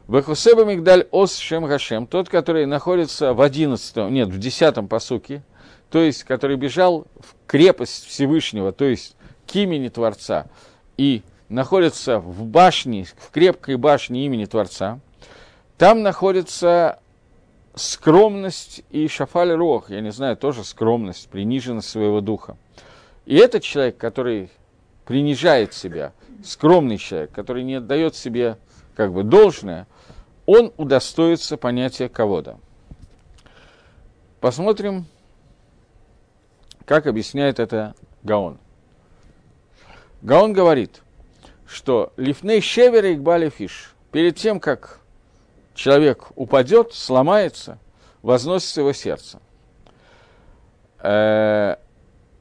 Вехусеба Мигдаль Ос Шем Гашем, тот, который находится в одиннадцатом, нет, в десятом посуке, то есть, который бежал в крепость Всевышнего, то есть к имени Творца, и находится в башне, в крепкой башне имени Творца, там находится скромность и шафаль рох, я не знаю, тоже скромность, приниженность своего духа. И этот человек, который принижает себя, скромный человек, который не отдает себе как бы должное, он удостоится понятия кого-то. Посмотрим, как объясняет это Гаон. Гаон говорит, что лифней шевер и фиш, перед тем, как человек упадет, сломается, возносится его сердце. Э,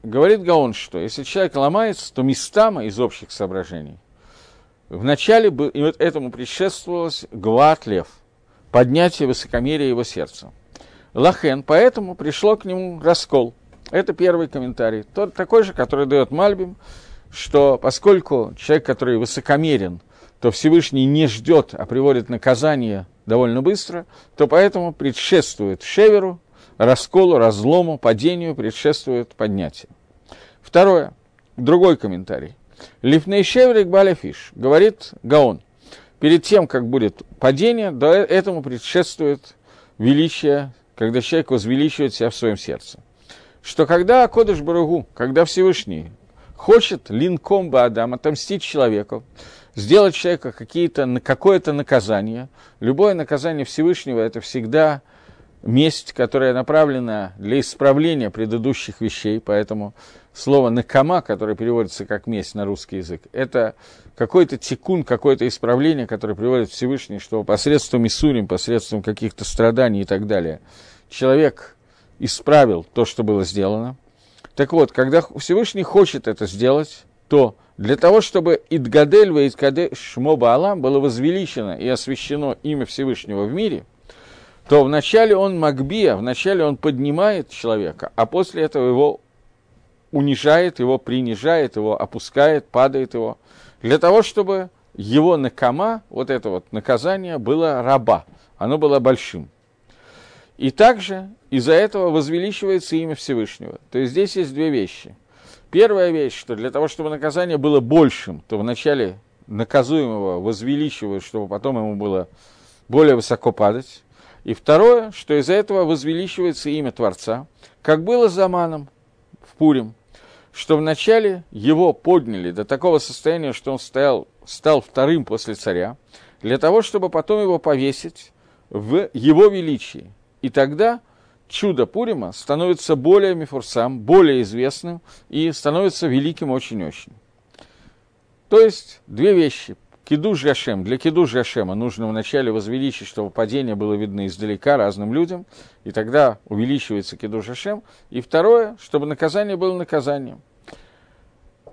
говорит Гаон, что если человек ломается, то местама из общих соображений вначале бы, и вот этому предшествовалось гват лев, поднятие высокомерия его сердца. Лахен, поэтому пришло к нему раскол. Это первый комментарий. Тот такой же, который дает Мальбим, что поскольку человек, который высокомерен, то Всевышний не ждет, а приводит наказание довольно быстро, то поэтому предшествует шеверу, расколу, разлому, падению, предшествует поднятие. Второе, другой комментарий. Лифней шеверик баляфиш, говорит Гаон. Перед тем, как будет падение, до этому предшествует величие, когда человек возвеличивает себя в своем сердце. Что когда Кодыш Баругу, когда Всевышний хочет линком Баадам отомстить человеку, сделать человека какие-то, какое-то наказание. Любое наказание Всевышнего – это всегда месть, которая направлена для исправления предыдущих вещей, поэтому слово «накама», которое переводится как «месть» на русский язык, это какой-то тикун, какое-то исправление, которое приводит Всевышний, что посредством Исурим, посредством каких-то страданий и так далее, человек исправил то, что было сделано. Так вот, когда Всевышний хочет это сделать, то для того, чтобы Идгадель и Идгадель Шмоба Алам было возвеличено и освящено имя Всевышнего в мире, то вначале он Магбия, вначале он поднимает человека, а после этого его унижает, его принижает, его опускает, падает его, для того, чтобы его накама, вот это вот наказание, было раба, оно было большим. И также из-за этого возвеличивается имя Всевышнего. То есть здесь есть две вещи. Первая вещь, что для того, чтобы наказание было большим, то вначале наказуемого возвеличивают, чтобы потом ему было более высоко падать. И второе, что из-за этого возвеличивается имя Творца, как было за Аманом в Пурим, что вначале его подняли до такого состояния, что он стоял, стал вторым после царя, для того, чтобы потом его повесить в его величии. И тогда чудо Пурима становится более мифурсам, более известным и становится великим очень-очень. То есть две вещи. Кидуш Гашем. Для Кидуш Гашема нужно вначале возвеличить, чтобы падение было видно издалека разным людям, и тогда увеличивается Кидуш Гашем. И второе, чтобы наказание было наказанием.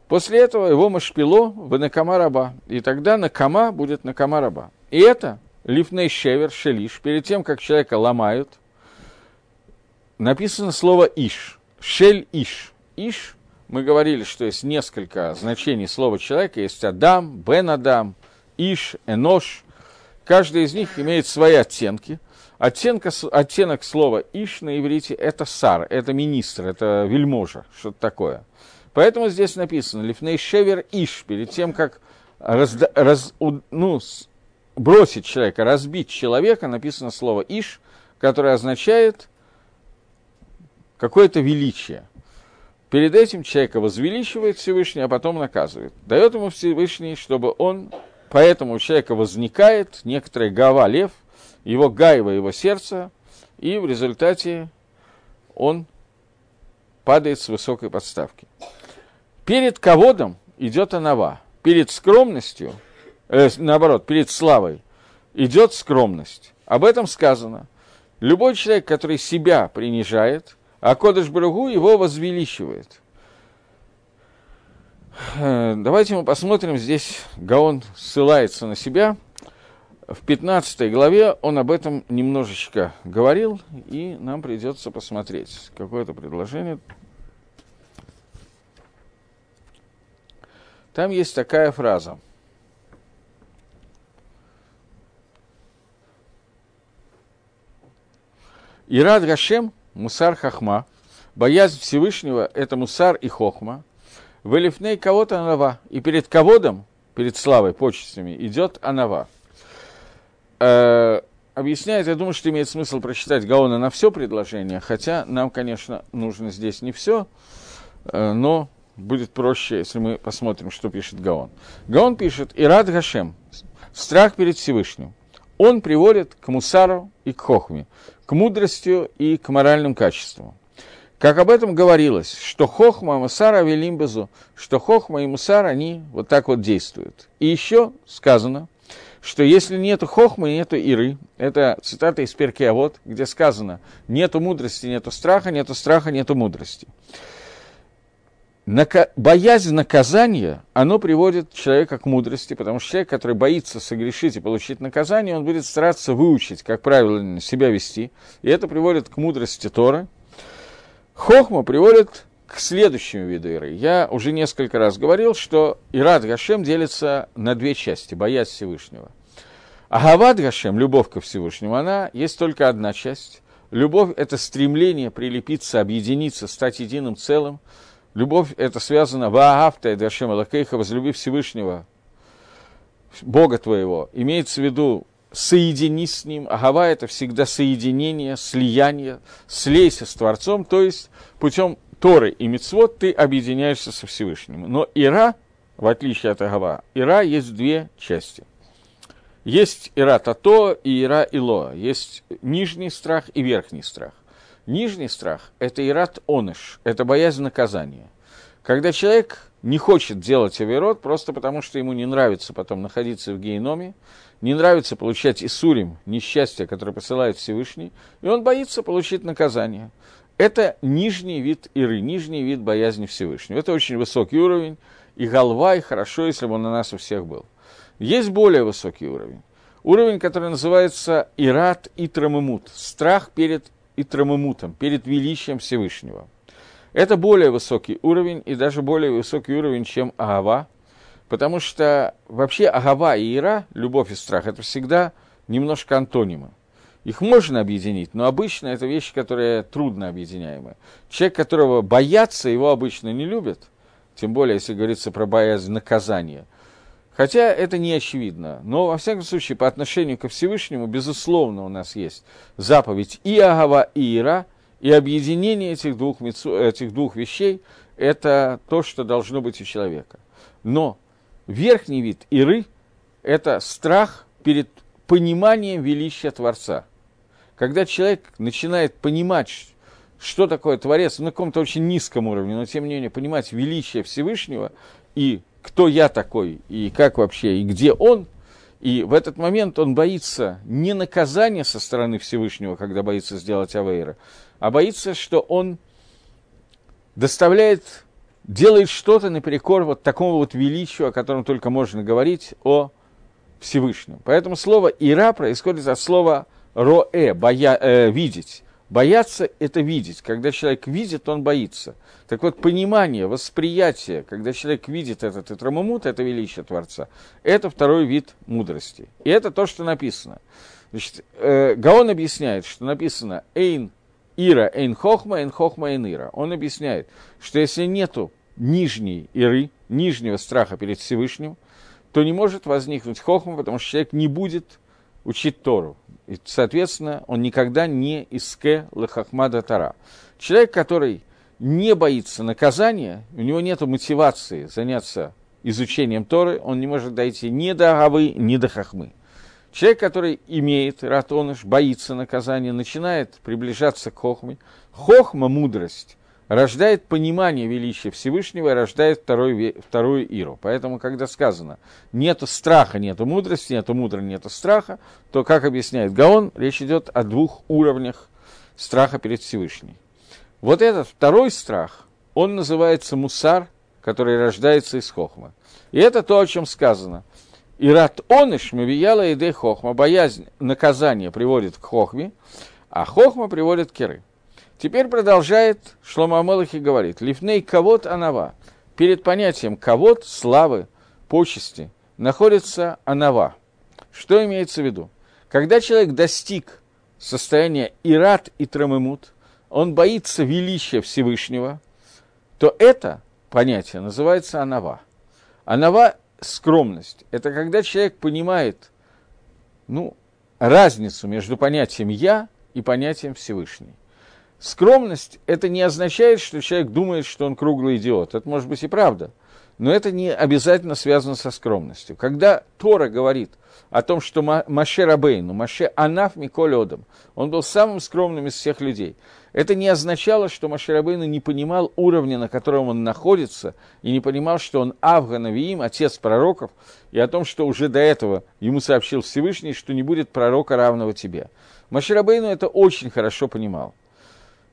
После этого его машпило в Накама раба, и тогда Накама будет Накама раба. И это лифней шевер, шелиш, перед тем, как человека ломают, написано слово иш, шель иш. Иш, мы говорили, что есть несколько значений слова человека, есть Адам, Бен Адам, Иш, Энош. Каждый из них имеет свои оттенки. Оттенка, оттенок слова «иш» на иврите – это сар, это министр, это вельможа, что-то такое. Поэтому здесь написано «лифней шевер иш», перед тем, как разда, раз, ну, бросить человека, разбить человека, написано слово «иш», которое означает какое-то величие. Перед этим человека возвеличивает Всевышний, а потом наказывает. Дает ему Всевышний, чтобы он Поэтому у человека возникает некоторый гава лев, его гаева, его сердце, и в результате он падает с высокой подставки. Перед ководом идет анава, перед скромностью, э, наоборот, перед славой идет скромность. Об этом сказано. Любой человек, который себя принижает, а Кодыш Брагу его возвеличивает – Э, давайте мы посмотрим, здесь Гаон ссылается на себя. В 15 главе он об этом немножечко говорил, и нам придется посмотреть какое-то предложение. Там есть такая фраза. Ирад Гашем, Мусар Хахма, боязнь Всевышнего – это Мусар и Хохма – Велифней кого-то анава. И перед ководом, перед славой, почестями, идет анава. Э, объясняет, я думаю, что имеет смысл прочитать Гаона на все предложение, хотя нам, конечно, нужно здесь не все, э, но будет проще, если мы посмотрим, что пишет Гаон. Гаон пишет «Ирад Гашем» – страх перед Всевышним. Он приводит к мусару и к хохме, к мудрости и к моральным качествам. Как об этом говорилось, что Хохма и Мусара Велимбезу, что Хохма и Мусар, они вот так вот действуют. И еще сказано, что если нету Хохмы, нету Иры, это цитата из Перки вот, где сказано, нету мудрости, нету страха, нету страха, нету мудрости. Нака... Боязнь наказания, оно приводит человека к мудрости, потому что человек, который боится согрешить и получить наказание, он будет стараться выучить, как правильно себя вести, и это приводит к мудрости Тора, Хохма приводит к следующему виду Иры. Я уже несколько раз говорил, что Ират Гашем делится на две части, боязнь Всевышнего. А Гавад Гашем, любовь ко Всевышнему, она есть только одна часть. Любовь – это стремление прилепиться, объединиться, стать единым целым. Любовь – это связано «Ваагавта и Гашем Алакейха, возлюби Всевышнего, Бога твоего». Имеется в виду соединись с ним. Агава – это всегда соединение, слияние, слейся с Творцом, то есть путем Торы и Мицвод ты объединяешься со Всевышним. Но Ира, в отличие от Агава, Ира есть две части. Есть Ира Тато и Ира Илоа. Есть нижний страх и верхний страх. Нижний страх – это Ират Оныш, это боязнь наказания. Когда человек не хочет делать авирот, просто потому что ему не нравится потом находиться в геноме, не нравится получать Исурим, несчастье, которое посылает Всевышний, и он боится получить наказание. Это нижний вид Иры, нижний вид боязни Всевышнего. Это очень высокий уровень, и голова, хорошо, если бы он на нас у всех был. Есть более высокий уровень. Уровень, который называется Ират и страх перед Итрамымутом, перед величием Всевышнего. Это более высокий уровень, и даже более высокий уровень, чем Агава, Потому что вообще агава и ира, любовь и страх, это всегда немножко антонимы. Их можно объединить, но обычно это вещи, которые трудно объединяемы. Человек, которого боятся, его обычно не любят, тем более, если говорится про боязнь наказания. Хотя это не очевидно. Но, во всяком случае, по отношению ко Всевышнему, безусловно, у нас есть заповедь и Агава, и Ира, и объединение этих двух, этих двух вещей – это то, что должно быть у человека. Но Верхний вид иры – это страх перед пониманием величия Творца. Когда человек начинает понимать, что такое Творец, на каком-то очень низком уровне, но тем не менее понимать величие Всевышнего и кто я такой, и как вообще, и где он, и в этот момент он боится не наказания со стороны Всевышнего, когда боится сделать Авейра, а боится, что он доставляет, делает что-то наперекор вот такому вот величию, о котором только можно говорить, о Всевышнем. Поэтому слово «ира» происходит от слова «роэ», боя, э, «видеть». Бояться – это видеть. Когда человек видит, он боится. Так вот, понимание, восприятие, когда человек видит этот итрамамут, это величие Творца, это второй вид мудрости. И это то, что написано. Значит, э, Гаон объясняет, что написано «эйн ира, эйн хохма, эйн хохма, эйн ира». Он объясняет, что если нету нижней иры, нижнего страха перед Всевышним, то не может возникнуть хохма, потому что человек не будет учить Тору. И, соответственно, он никогда не иске лахахмада Тара. Человек, который не боится наказания, у него нет мотивации заняться изучением Торы, он не может дойти ни до Гавы, ни до Хахмы. Человек, который имеет ратоныш, боится наказания, начинает приближаться к хохме. Хохма, мудрость, рождает понимание величия Всевышнего и рождает второй, вторую иру. Поэтому, когда сказано «нету страха, нету мудрости, нету мудрости, нету страха», то, как объясняет Гаон, речь идет о двух уровнях страха перед Всевышним. Вот этот второй страх, он называется мусар, который рождается из хохма. И это то, о чем сказано. Ират оныш мавияла иде хохма. Боязнь наказания приводит к хохме, а хохма приводит к керы. Теперь продолжает Шлома Амелах и говорит, «Лифней кавод анава». Перед понятием кавод, славы, почести, находится анава. Что имеется в виду? Когда человек достиг состояния ират и трамемут, он боится величия Всевышнего, то это понятие называется анава. Анава – скромность. Это когда человек понимает ну, разницу между понятием «я» и понятием Всевышний. Скромность – это не означает, что человек думает, что он круглый идиот. Это может быть и правда. Но это не обязательно связано со скромностью. Когда Тора говорит о том, что Маше Рабейну, Маше Анаф Миколь он был самым скромным из всех людей, это не означало, что Маше Рабейну не понимал уровня, на котором он находится, и не понимал, что он Авганавиим, отец пророков, и о том, что уже до этого ему сообщил Всевышний, что не будет пророка, равного тебе. Маше Рабейну это очень хорошо понимал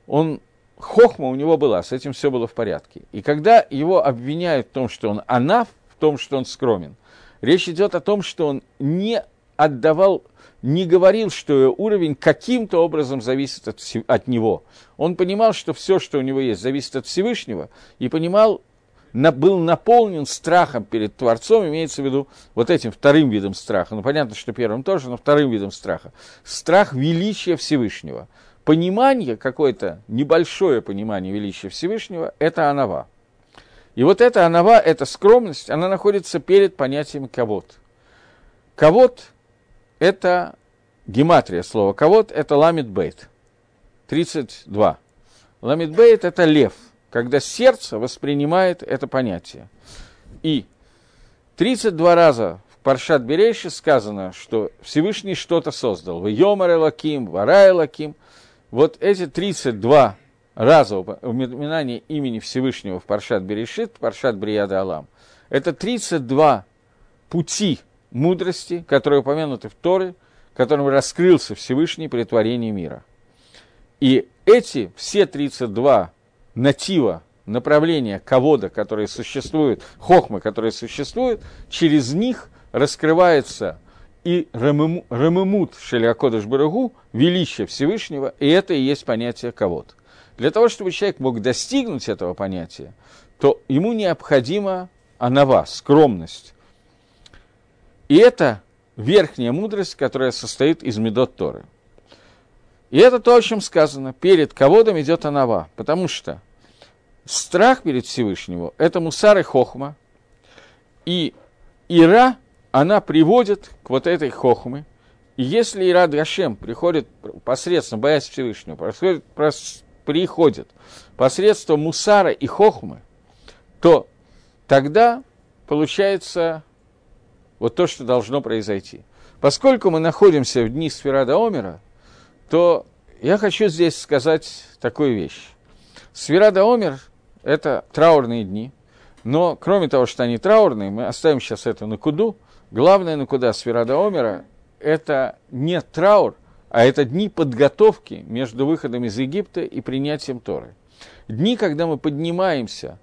он хохма у него была, с этим все было в порядке. И когда его обвиняют в том, что он анаф, в том, что он скромен, речь идет о том, что он не отдавал, не говорил, что уровень каким-то образом зависит от, от него. Он понимал, что все, что у него есть, зависит от Всевышнего, и понимал, на, был наполнен страхом перед Творцом, имеется в виду вот этим вторым видом страха. Ну, понятно, что первым тоже, но вторым видом страха. Страх величия Всевышнего – понимание какое-то, небольшое понимание величия Всевышнего, это анава. И вот эта анава, эта скромность, она находится перед понятием кавод. Кавод – это гематрия слова. Кавод – это ламит бейт. 32. Ламит бейт – это лев, когда сердце воспринимает это понятие. И 32 раза в Паршат Берейши сказано, что Всевышний что-то создал. В Йомар Элаким, Вара Элаким – вот эти 32 раза упоминания имени Всевышнего в Паршат Берешит, Паршат Брияда Алам, это 32 пути мудрости, которые упомянуты в Торе, которым раскрылся Всевышний при творении мира. И эти все 32 натива, направления ковода, которые существуют, хохмы, которые существуют, через них раскрывается и Рамемут Шелиакодыш Барагу, величие Всевышнего, и это и есть понятие кого-то. Для того, чтобы человек мог достигнуть этого понятия, то ему необходима анава, скромность. И это верхняя мудрость, которая состоит из медот Торы. И это то, о чем сказано. Перед ководом идет анава, потому что страх перед Всевышнего – это мусар и хохма, и ира она приводит к вот этой хохме. И если Ирад Гашем приходит посредством, боясь Всевышнего, происходит, приходит посредством Мусара и Хохмы, то тогда получается вот то, что должно произойти. Поскольку мы находимся в дни Сферада Омера, то я хочу здесь сказать такую вещь. Сферада Омер – это траурные дни, но кроме того, что они траурные, мы оставим сейчас это на куду. Главное на куда Сферада Омера – это не траур, а это дни подготовки между выходом из Египта и принятием Торы. Дни, когда мы поднимаемся,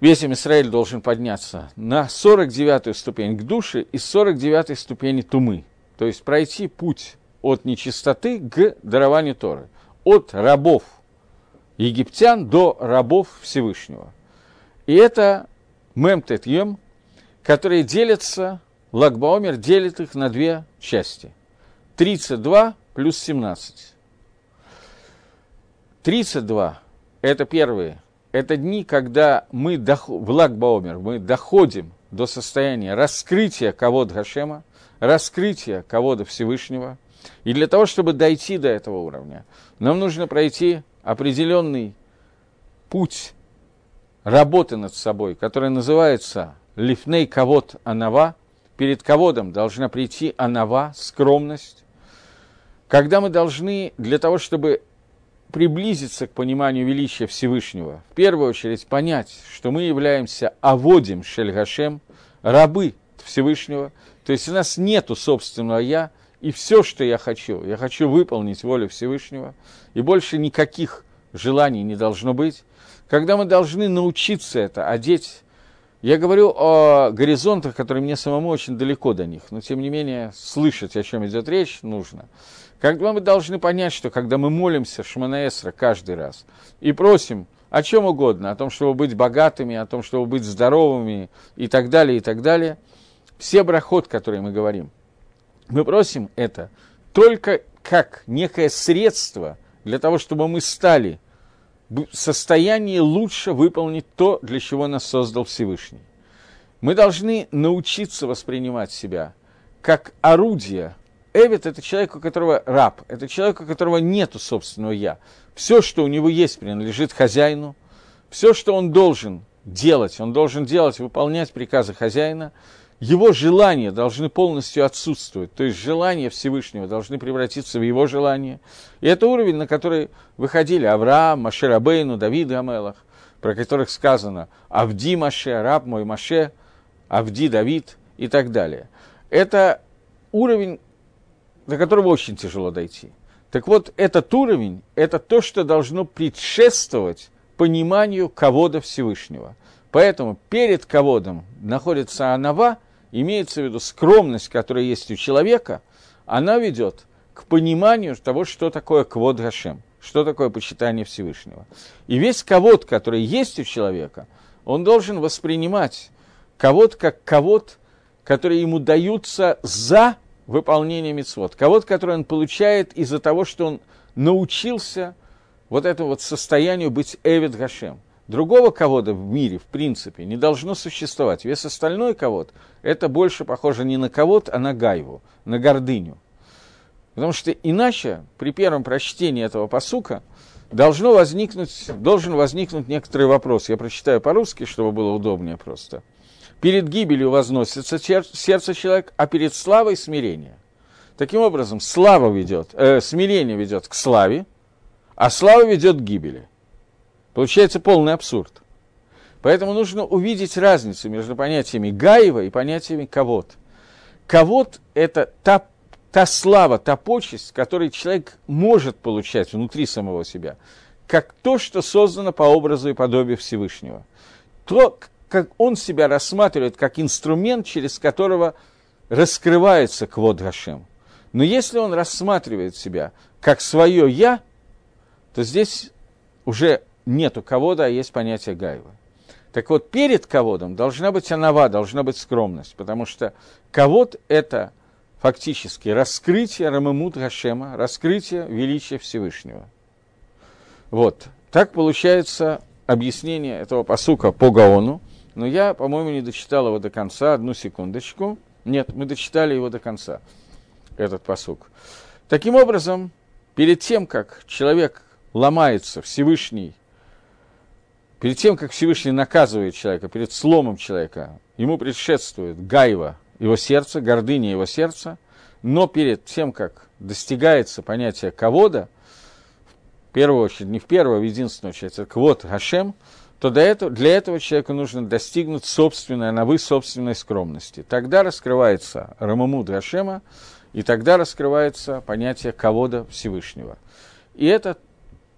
весь Израиль должен подняться на 49-ю ступень к душе и 49-й ступени тумы, то есть пройти путь от нечистоты к дарованию Торы, от рабов египтян до рабов Всевышнего. И это Мемтет Йем, которые делятся, Лагбаомер делит их на две части. 32 плюс 17. 32 – это первые, это дни, когда мы, в Лагбаомер, мы доходим до состояния раскрытия кого-то Гашема, раскрытия кого-то Всевышнего. И для того, чтобы дойти до этого уровня, нам нужно пройти определенный путь работы над собой, который называется «Лифней кавод анава», перед ководом должна прийти анава, скромность, когда мы должны для того, чтобы приблизиться к пониманию величия Всевышнего, в первую очередь понять, что мы являемся аводим Шельгашем, рабы Всевышнего, то есть у нас нету собственного «я», и все, что я хочу, я хочу выполнить волю Всевышнего, и больше никаких желаний не должно быть, когда мы должны научиться это одеть. Я говорю о горизонтах, которые мне самому очень далеко до них, но тем не менее слышать, о чем идет речь, нужно. Когда мы должны понять, что когда мы молимся Шманаэсра каждый раз и просим о чем угодно, о том, чтобы быть богатыми, о том, чтобы быть здоровыми и так далее, и так далее, все брахот, которые мы говорим, мы просим это только как некое средство для того, чтобы мы стали в состоянии лучше выполнить то, для чего нас создал Всевышний. Мы должны научиться воспринимать себя как орудие Эвид – это человек, у которого раб, это человек, у которого нету собственного «я». Все, что у него есть, принадлежит хозяину. Все, что он должен делать, он должен делать, выполнять приказы хозяина. Его желания должны полностью отсутствовать, то есть желания Всевышнего должны превратиться в его желания. И это уровень, на который выходили Авраам, Маше Рабейну, Давид Амелах, про которых сказано «Авди Маше, раб мой Маше», «Авди Давид» и так далее. Это уровень до которого очень тяжело дойти. Так вот, этот уровень – это то, что должно предшествовать пониманию кого-то Всевышнего. Поэтому перед ководом находится анава, имеется в виду скромность, которая есть у человека, она ведет к пониманию того, что такое квод Гашем, что такое почитание Всевышнего. И весь ковод, который есть у человека, он должен воспринимать ковод как ковод, который ему даются за выполнения мецвод. Кого-то, который он получает из-за того, что он научился вот этому вот состоянию быть Эвид Гашем. Другого кого-то в мире, в принципе, не должно существовать. Весь остальной кого-то, это больше похоже не на кого-то, а на Гайву, на гордыню. Потому что иначе при первом прочтении этого посука должно возникнуть, должен возникнуть некоторый вопрос. Я прочитаю по-русски, чтобы было удобнее просто. Перед гибелью возносится сердце человека, а перед славой смирение. Таким образом, слава ведет, э, смирение ведет к славе, а слава ведет к гибели. Получается полный абсурд. Поэтому нужно увидеть разницу между понятиями Гаева и понятиями Кавод. Кавод – это та, та слава, та почесть, которую человек может получать внутри самого себя, как то, что создано по образу и подобию Всевышнего. То, как он себя рассматривает как инструмент, через которого раскрывается Квод Гашем. Но если он рассматривает себя как свое «я», то здесь уже нету кого-то, а есть понятие Гаева. Так вот, перед ководом должна быть анава, должна быть скромность, потому что ковод – это фактически раскрытие Рамамут Гашема, раскрытие величия Всевышнего. Вот. Так получается объяснение этого посука по Гаону – но я, по-моему, не дочитал его до конца, одну секундочку. Нет, мы дочитали его до конца, этот посук. Таким образом, перед тем, как человек ломается, Всевышний, перед тем, как Всевышний наказывает человека, перед сломом человека, ему предшествует гайва, его сердца, гордыня его сердца, но перед тем, как достигается понятие ковода, в первую очередь, не в первую, а в единственную очередь, это квот Хашем, то для этого, для этого человеку нужно достигнуть собственной, навы собственной скромности. Тогда раскрывается Рамамуд Хашема, и тогда раскрывается понятие ковода Всевышнего. И это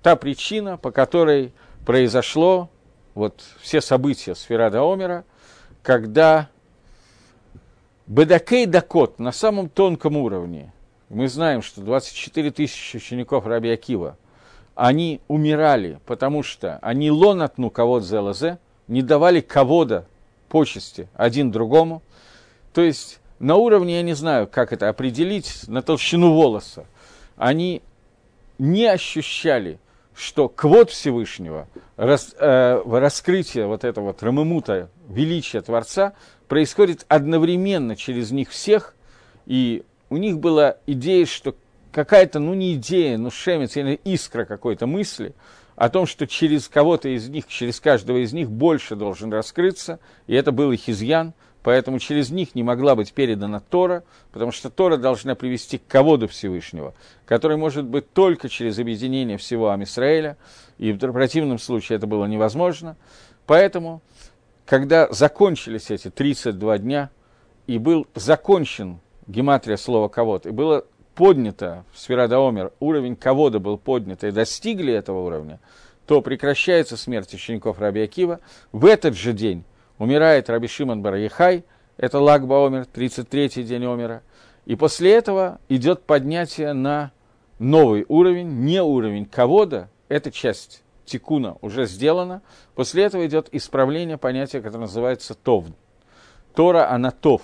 та причина, по которой произошло вот все события Сферада Омера, когда Бедакей Дакот на самом тонком уровне, мы знаем, что 24 тысячи учеников Раби Акива, они умирали, потому что они лонатну кого-то зелазе, не давали кого-то почести один другому. То есть на уровне, я не знаю, как это определить, на толщину волоса, они не ощущали, что квот Всевышнего, рас, э, раскрытие вот этого вот рамымута, величия Творца, происходит одновременно через них всех, и у них была идея, что какая-то, ну не идея, ну шемец, искра какой-то мысли о том, что через кого-то из них, через каждого из них больше должен раскрыться, и это был их изъян, поэтому через них не могла быть передана Тора, потому что Тора должна привести к ководу Всевышнего, который может быть только через объединение всего Амисраэля, и в противном случае это было невозможно. Поэтому, когда закончились эти 32 дня, и был закончен гематрия слова «ковод», и было поднято в Сферадаомер, уровень ковода был поднят, и достигли этого уровня, то прекращается смерть учеников Раби Акива. В этот же день умирает Раби Шимон Бараяхай, это Лагба Омер, 33-й день Омера. И после этого идет поднятие на новый уровень, не уровень ковода, эта часть тикуна уже сделана. После этого идет исправление понятия, которое называется тов. Тора, она тов.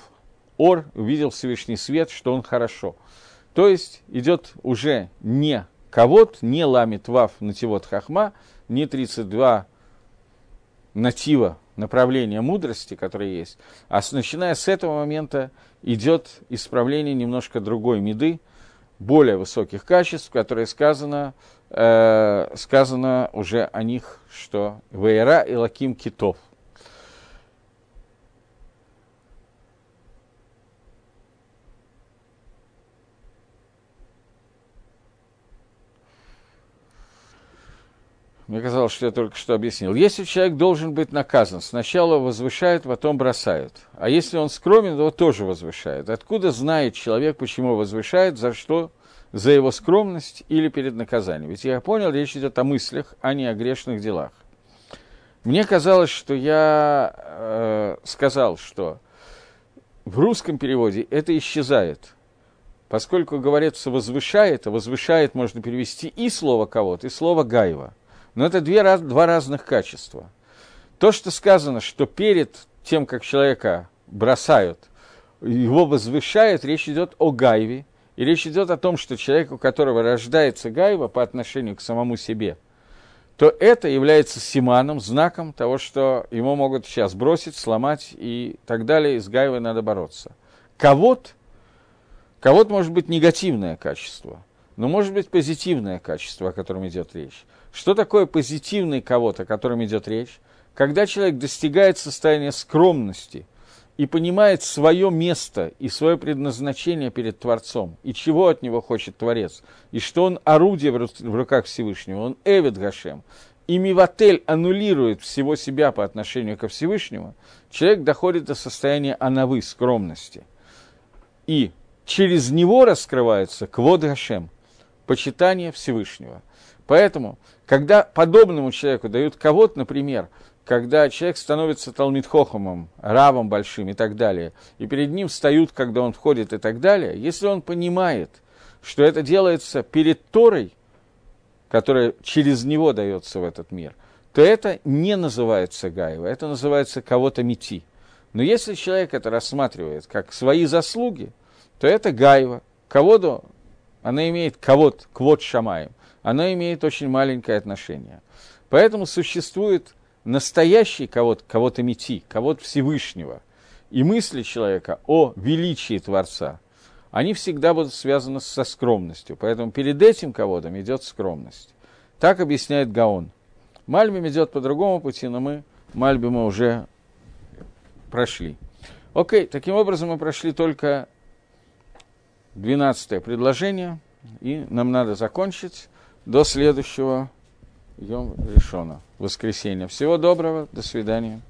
Ор увидел Всевышний свет, что он хорошо. То есть идет уже не ковод, не ламит вав нативот хахма, не 32 натива направления мудрости, которые есть, а начиная с этого момента идет исправление немножко другой меды, более высоких качеств, которые сказано, э, сказано уже о них, что «Вейра и лаким китов». Мне казалось, что я только что объяснил. Если человек должен быть наказан, сначала возвышают, потом бросают. А если он скромен, то тоже возвышает. Откуда знает человек, почему возвышает, за что? За его скромность или перед наказанием? Ведь я понял, речь идет о мыслях, а не о грешных делах. Мне казалось, что я э, сказал, что в русском переводе это исчезает. Поскольку говорится «возвышает», а «возвышает» можно перевести и слово «кого-то», и слово «гаева». Но это две, два разных качества. То, что сказано, что перед тем, как человека бросают, его возвышают, речь идет о гайве. И речь идет о том, что человек, у которого рождается гайва по отношению к самому себе, то это является симаном, знаком того, что ему могут сейчас бросить, сломать и так далее, и с гайвой надо бороться. Кого-то, кого-то может быть негативное качество, но может быть позитивное качество, о котором идет речь. Что такое позитивный кого-то, о котором идет речь? Когда человек достигает состояния скромности и понимает свое место и свое предназначение перед Творцом, и чего от него хочет Творец, и что он орудие в руках Всевышнего, он Эвид Гашем, и Миватель аннулирует всего себя по отношению ко Всевышнему, человек доходит до состояния анавы, скромности. И через него раскрывается квод Гашем, почитание Всевышнего. Поэтому когда подобному человеку дают кого-то, например, когда человек становится талмитхохомом, равом большим и так далее, и перед ним встают, когда он входит и так далее, если он понимает, что это делается перед Торой, которая через него дается в этот мир, то это не называется Гаева, это называется кого-то мети. Но если человек это рассматривает как свои заслуги, то это Гаева. Кого-то, она имеет кого-то, квот шамаем оно имеет очень маленькое отношение. Поэтому существует настоящий кого-то, кого-то мети, кого-то Всевышнего. И мысли человека о величии Творца, они всегда будут связаны со скромностью. Поэтому перед этим кого-то идет скромность. Так объясняет Гаон. Мальбим идет по другому пути, но мы Мальбима уже прошли. Окей, таким образом мы прошли только 12 предложение, и нам надо закончить до следующего Йом Решона, воскресенья. Всего доброго, до свидания.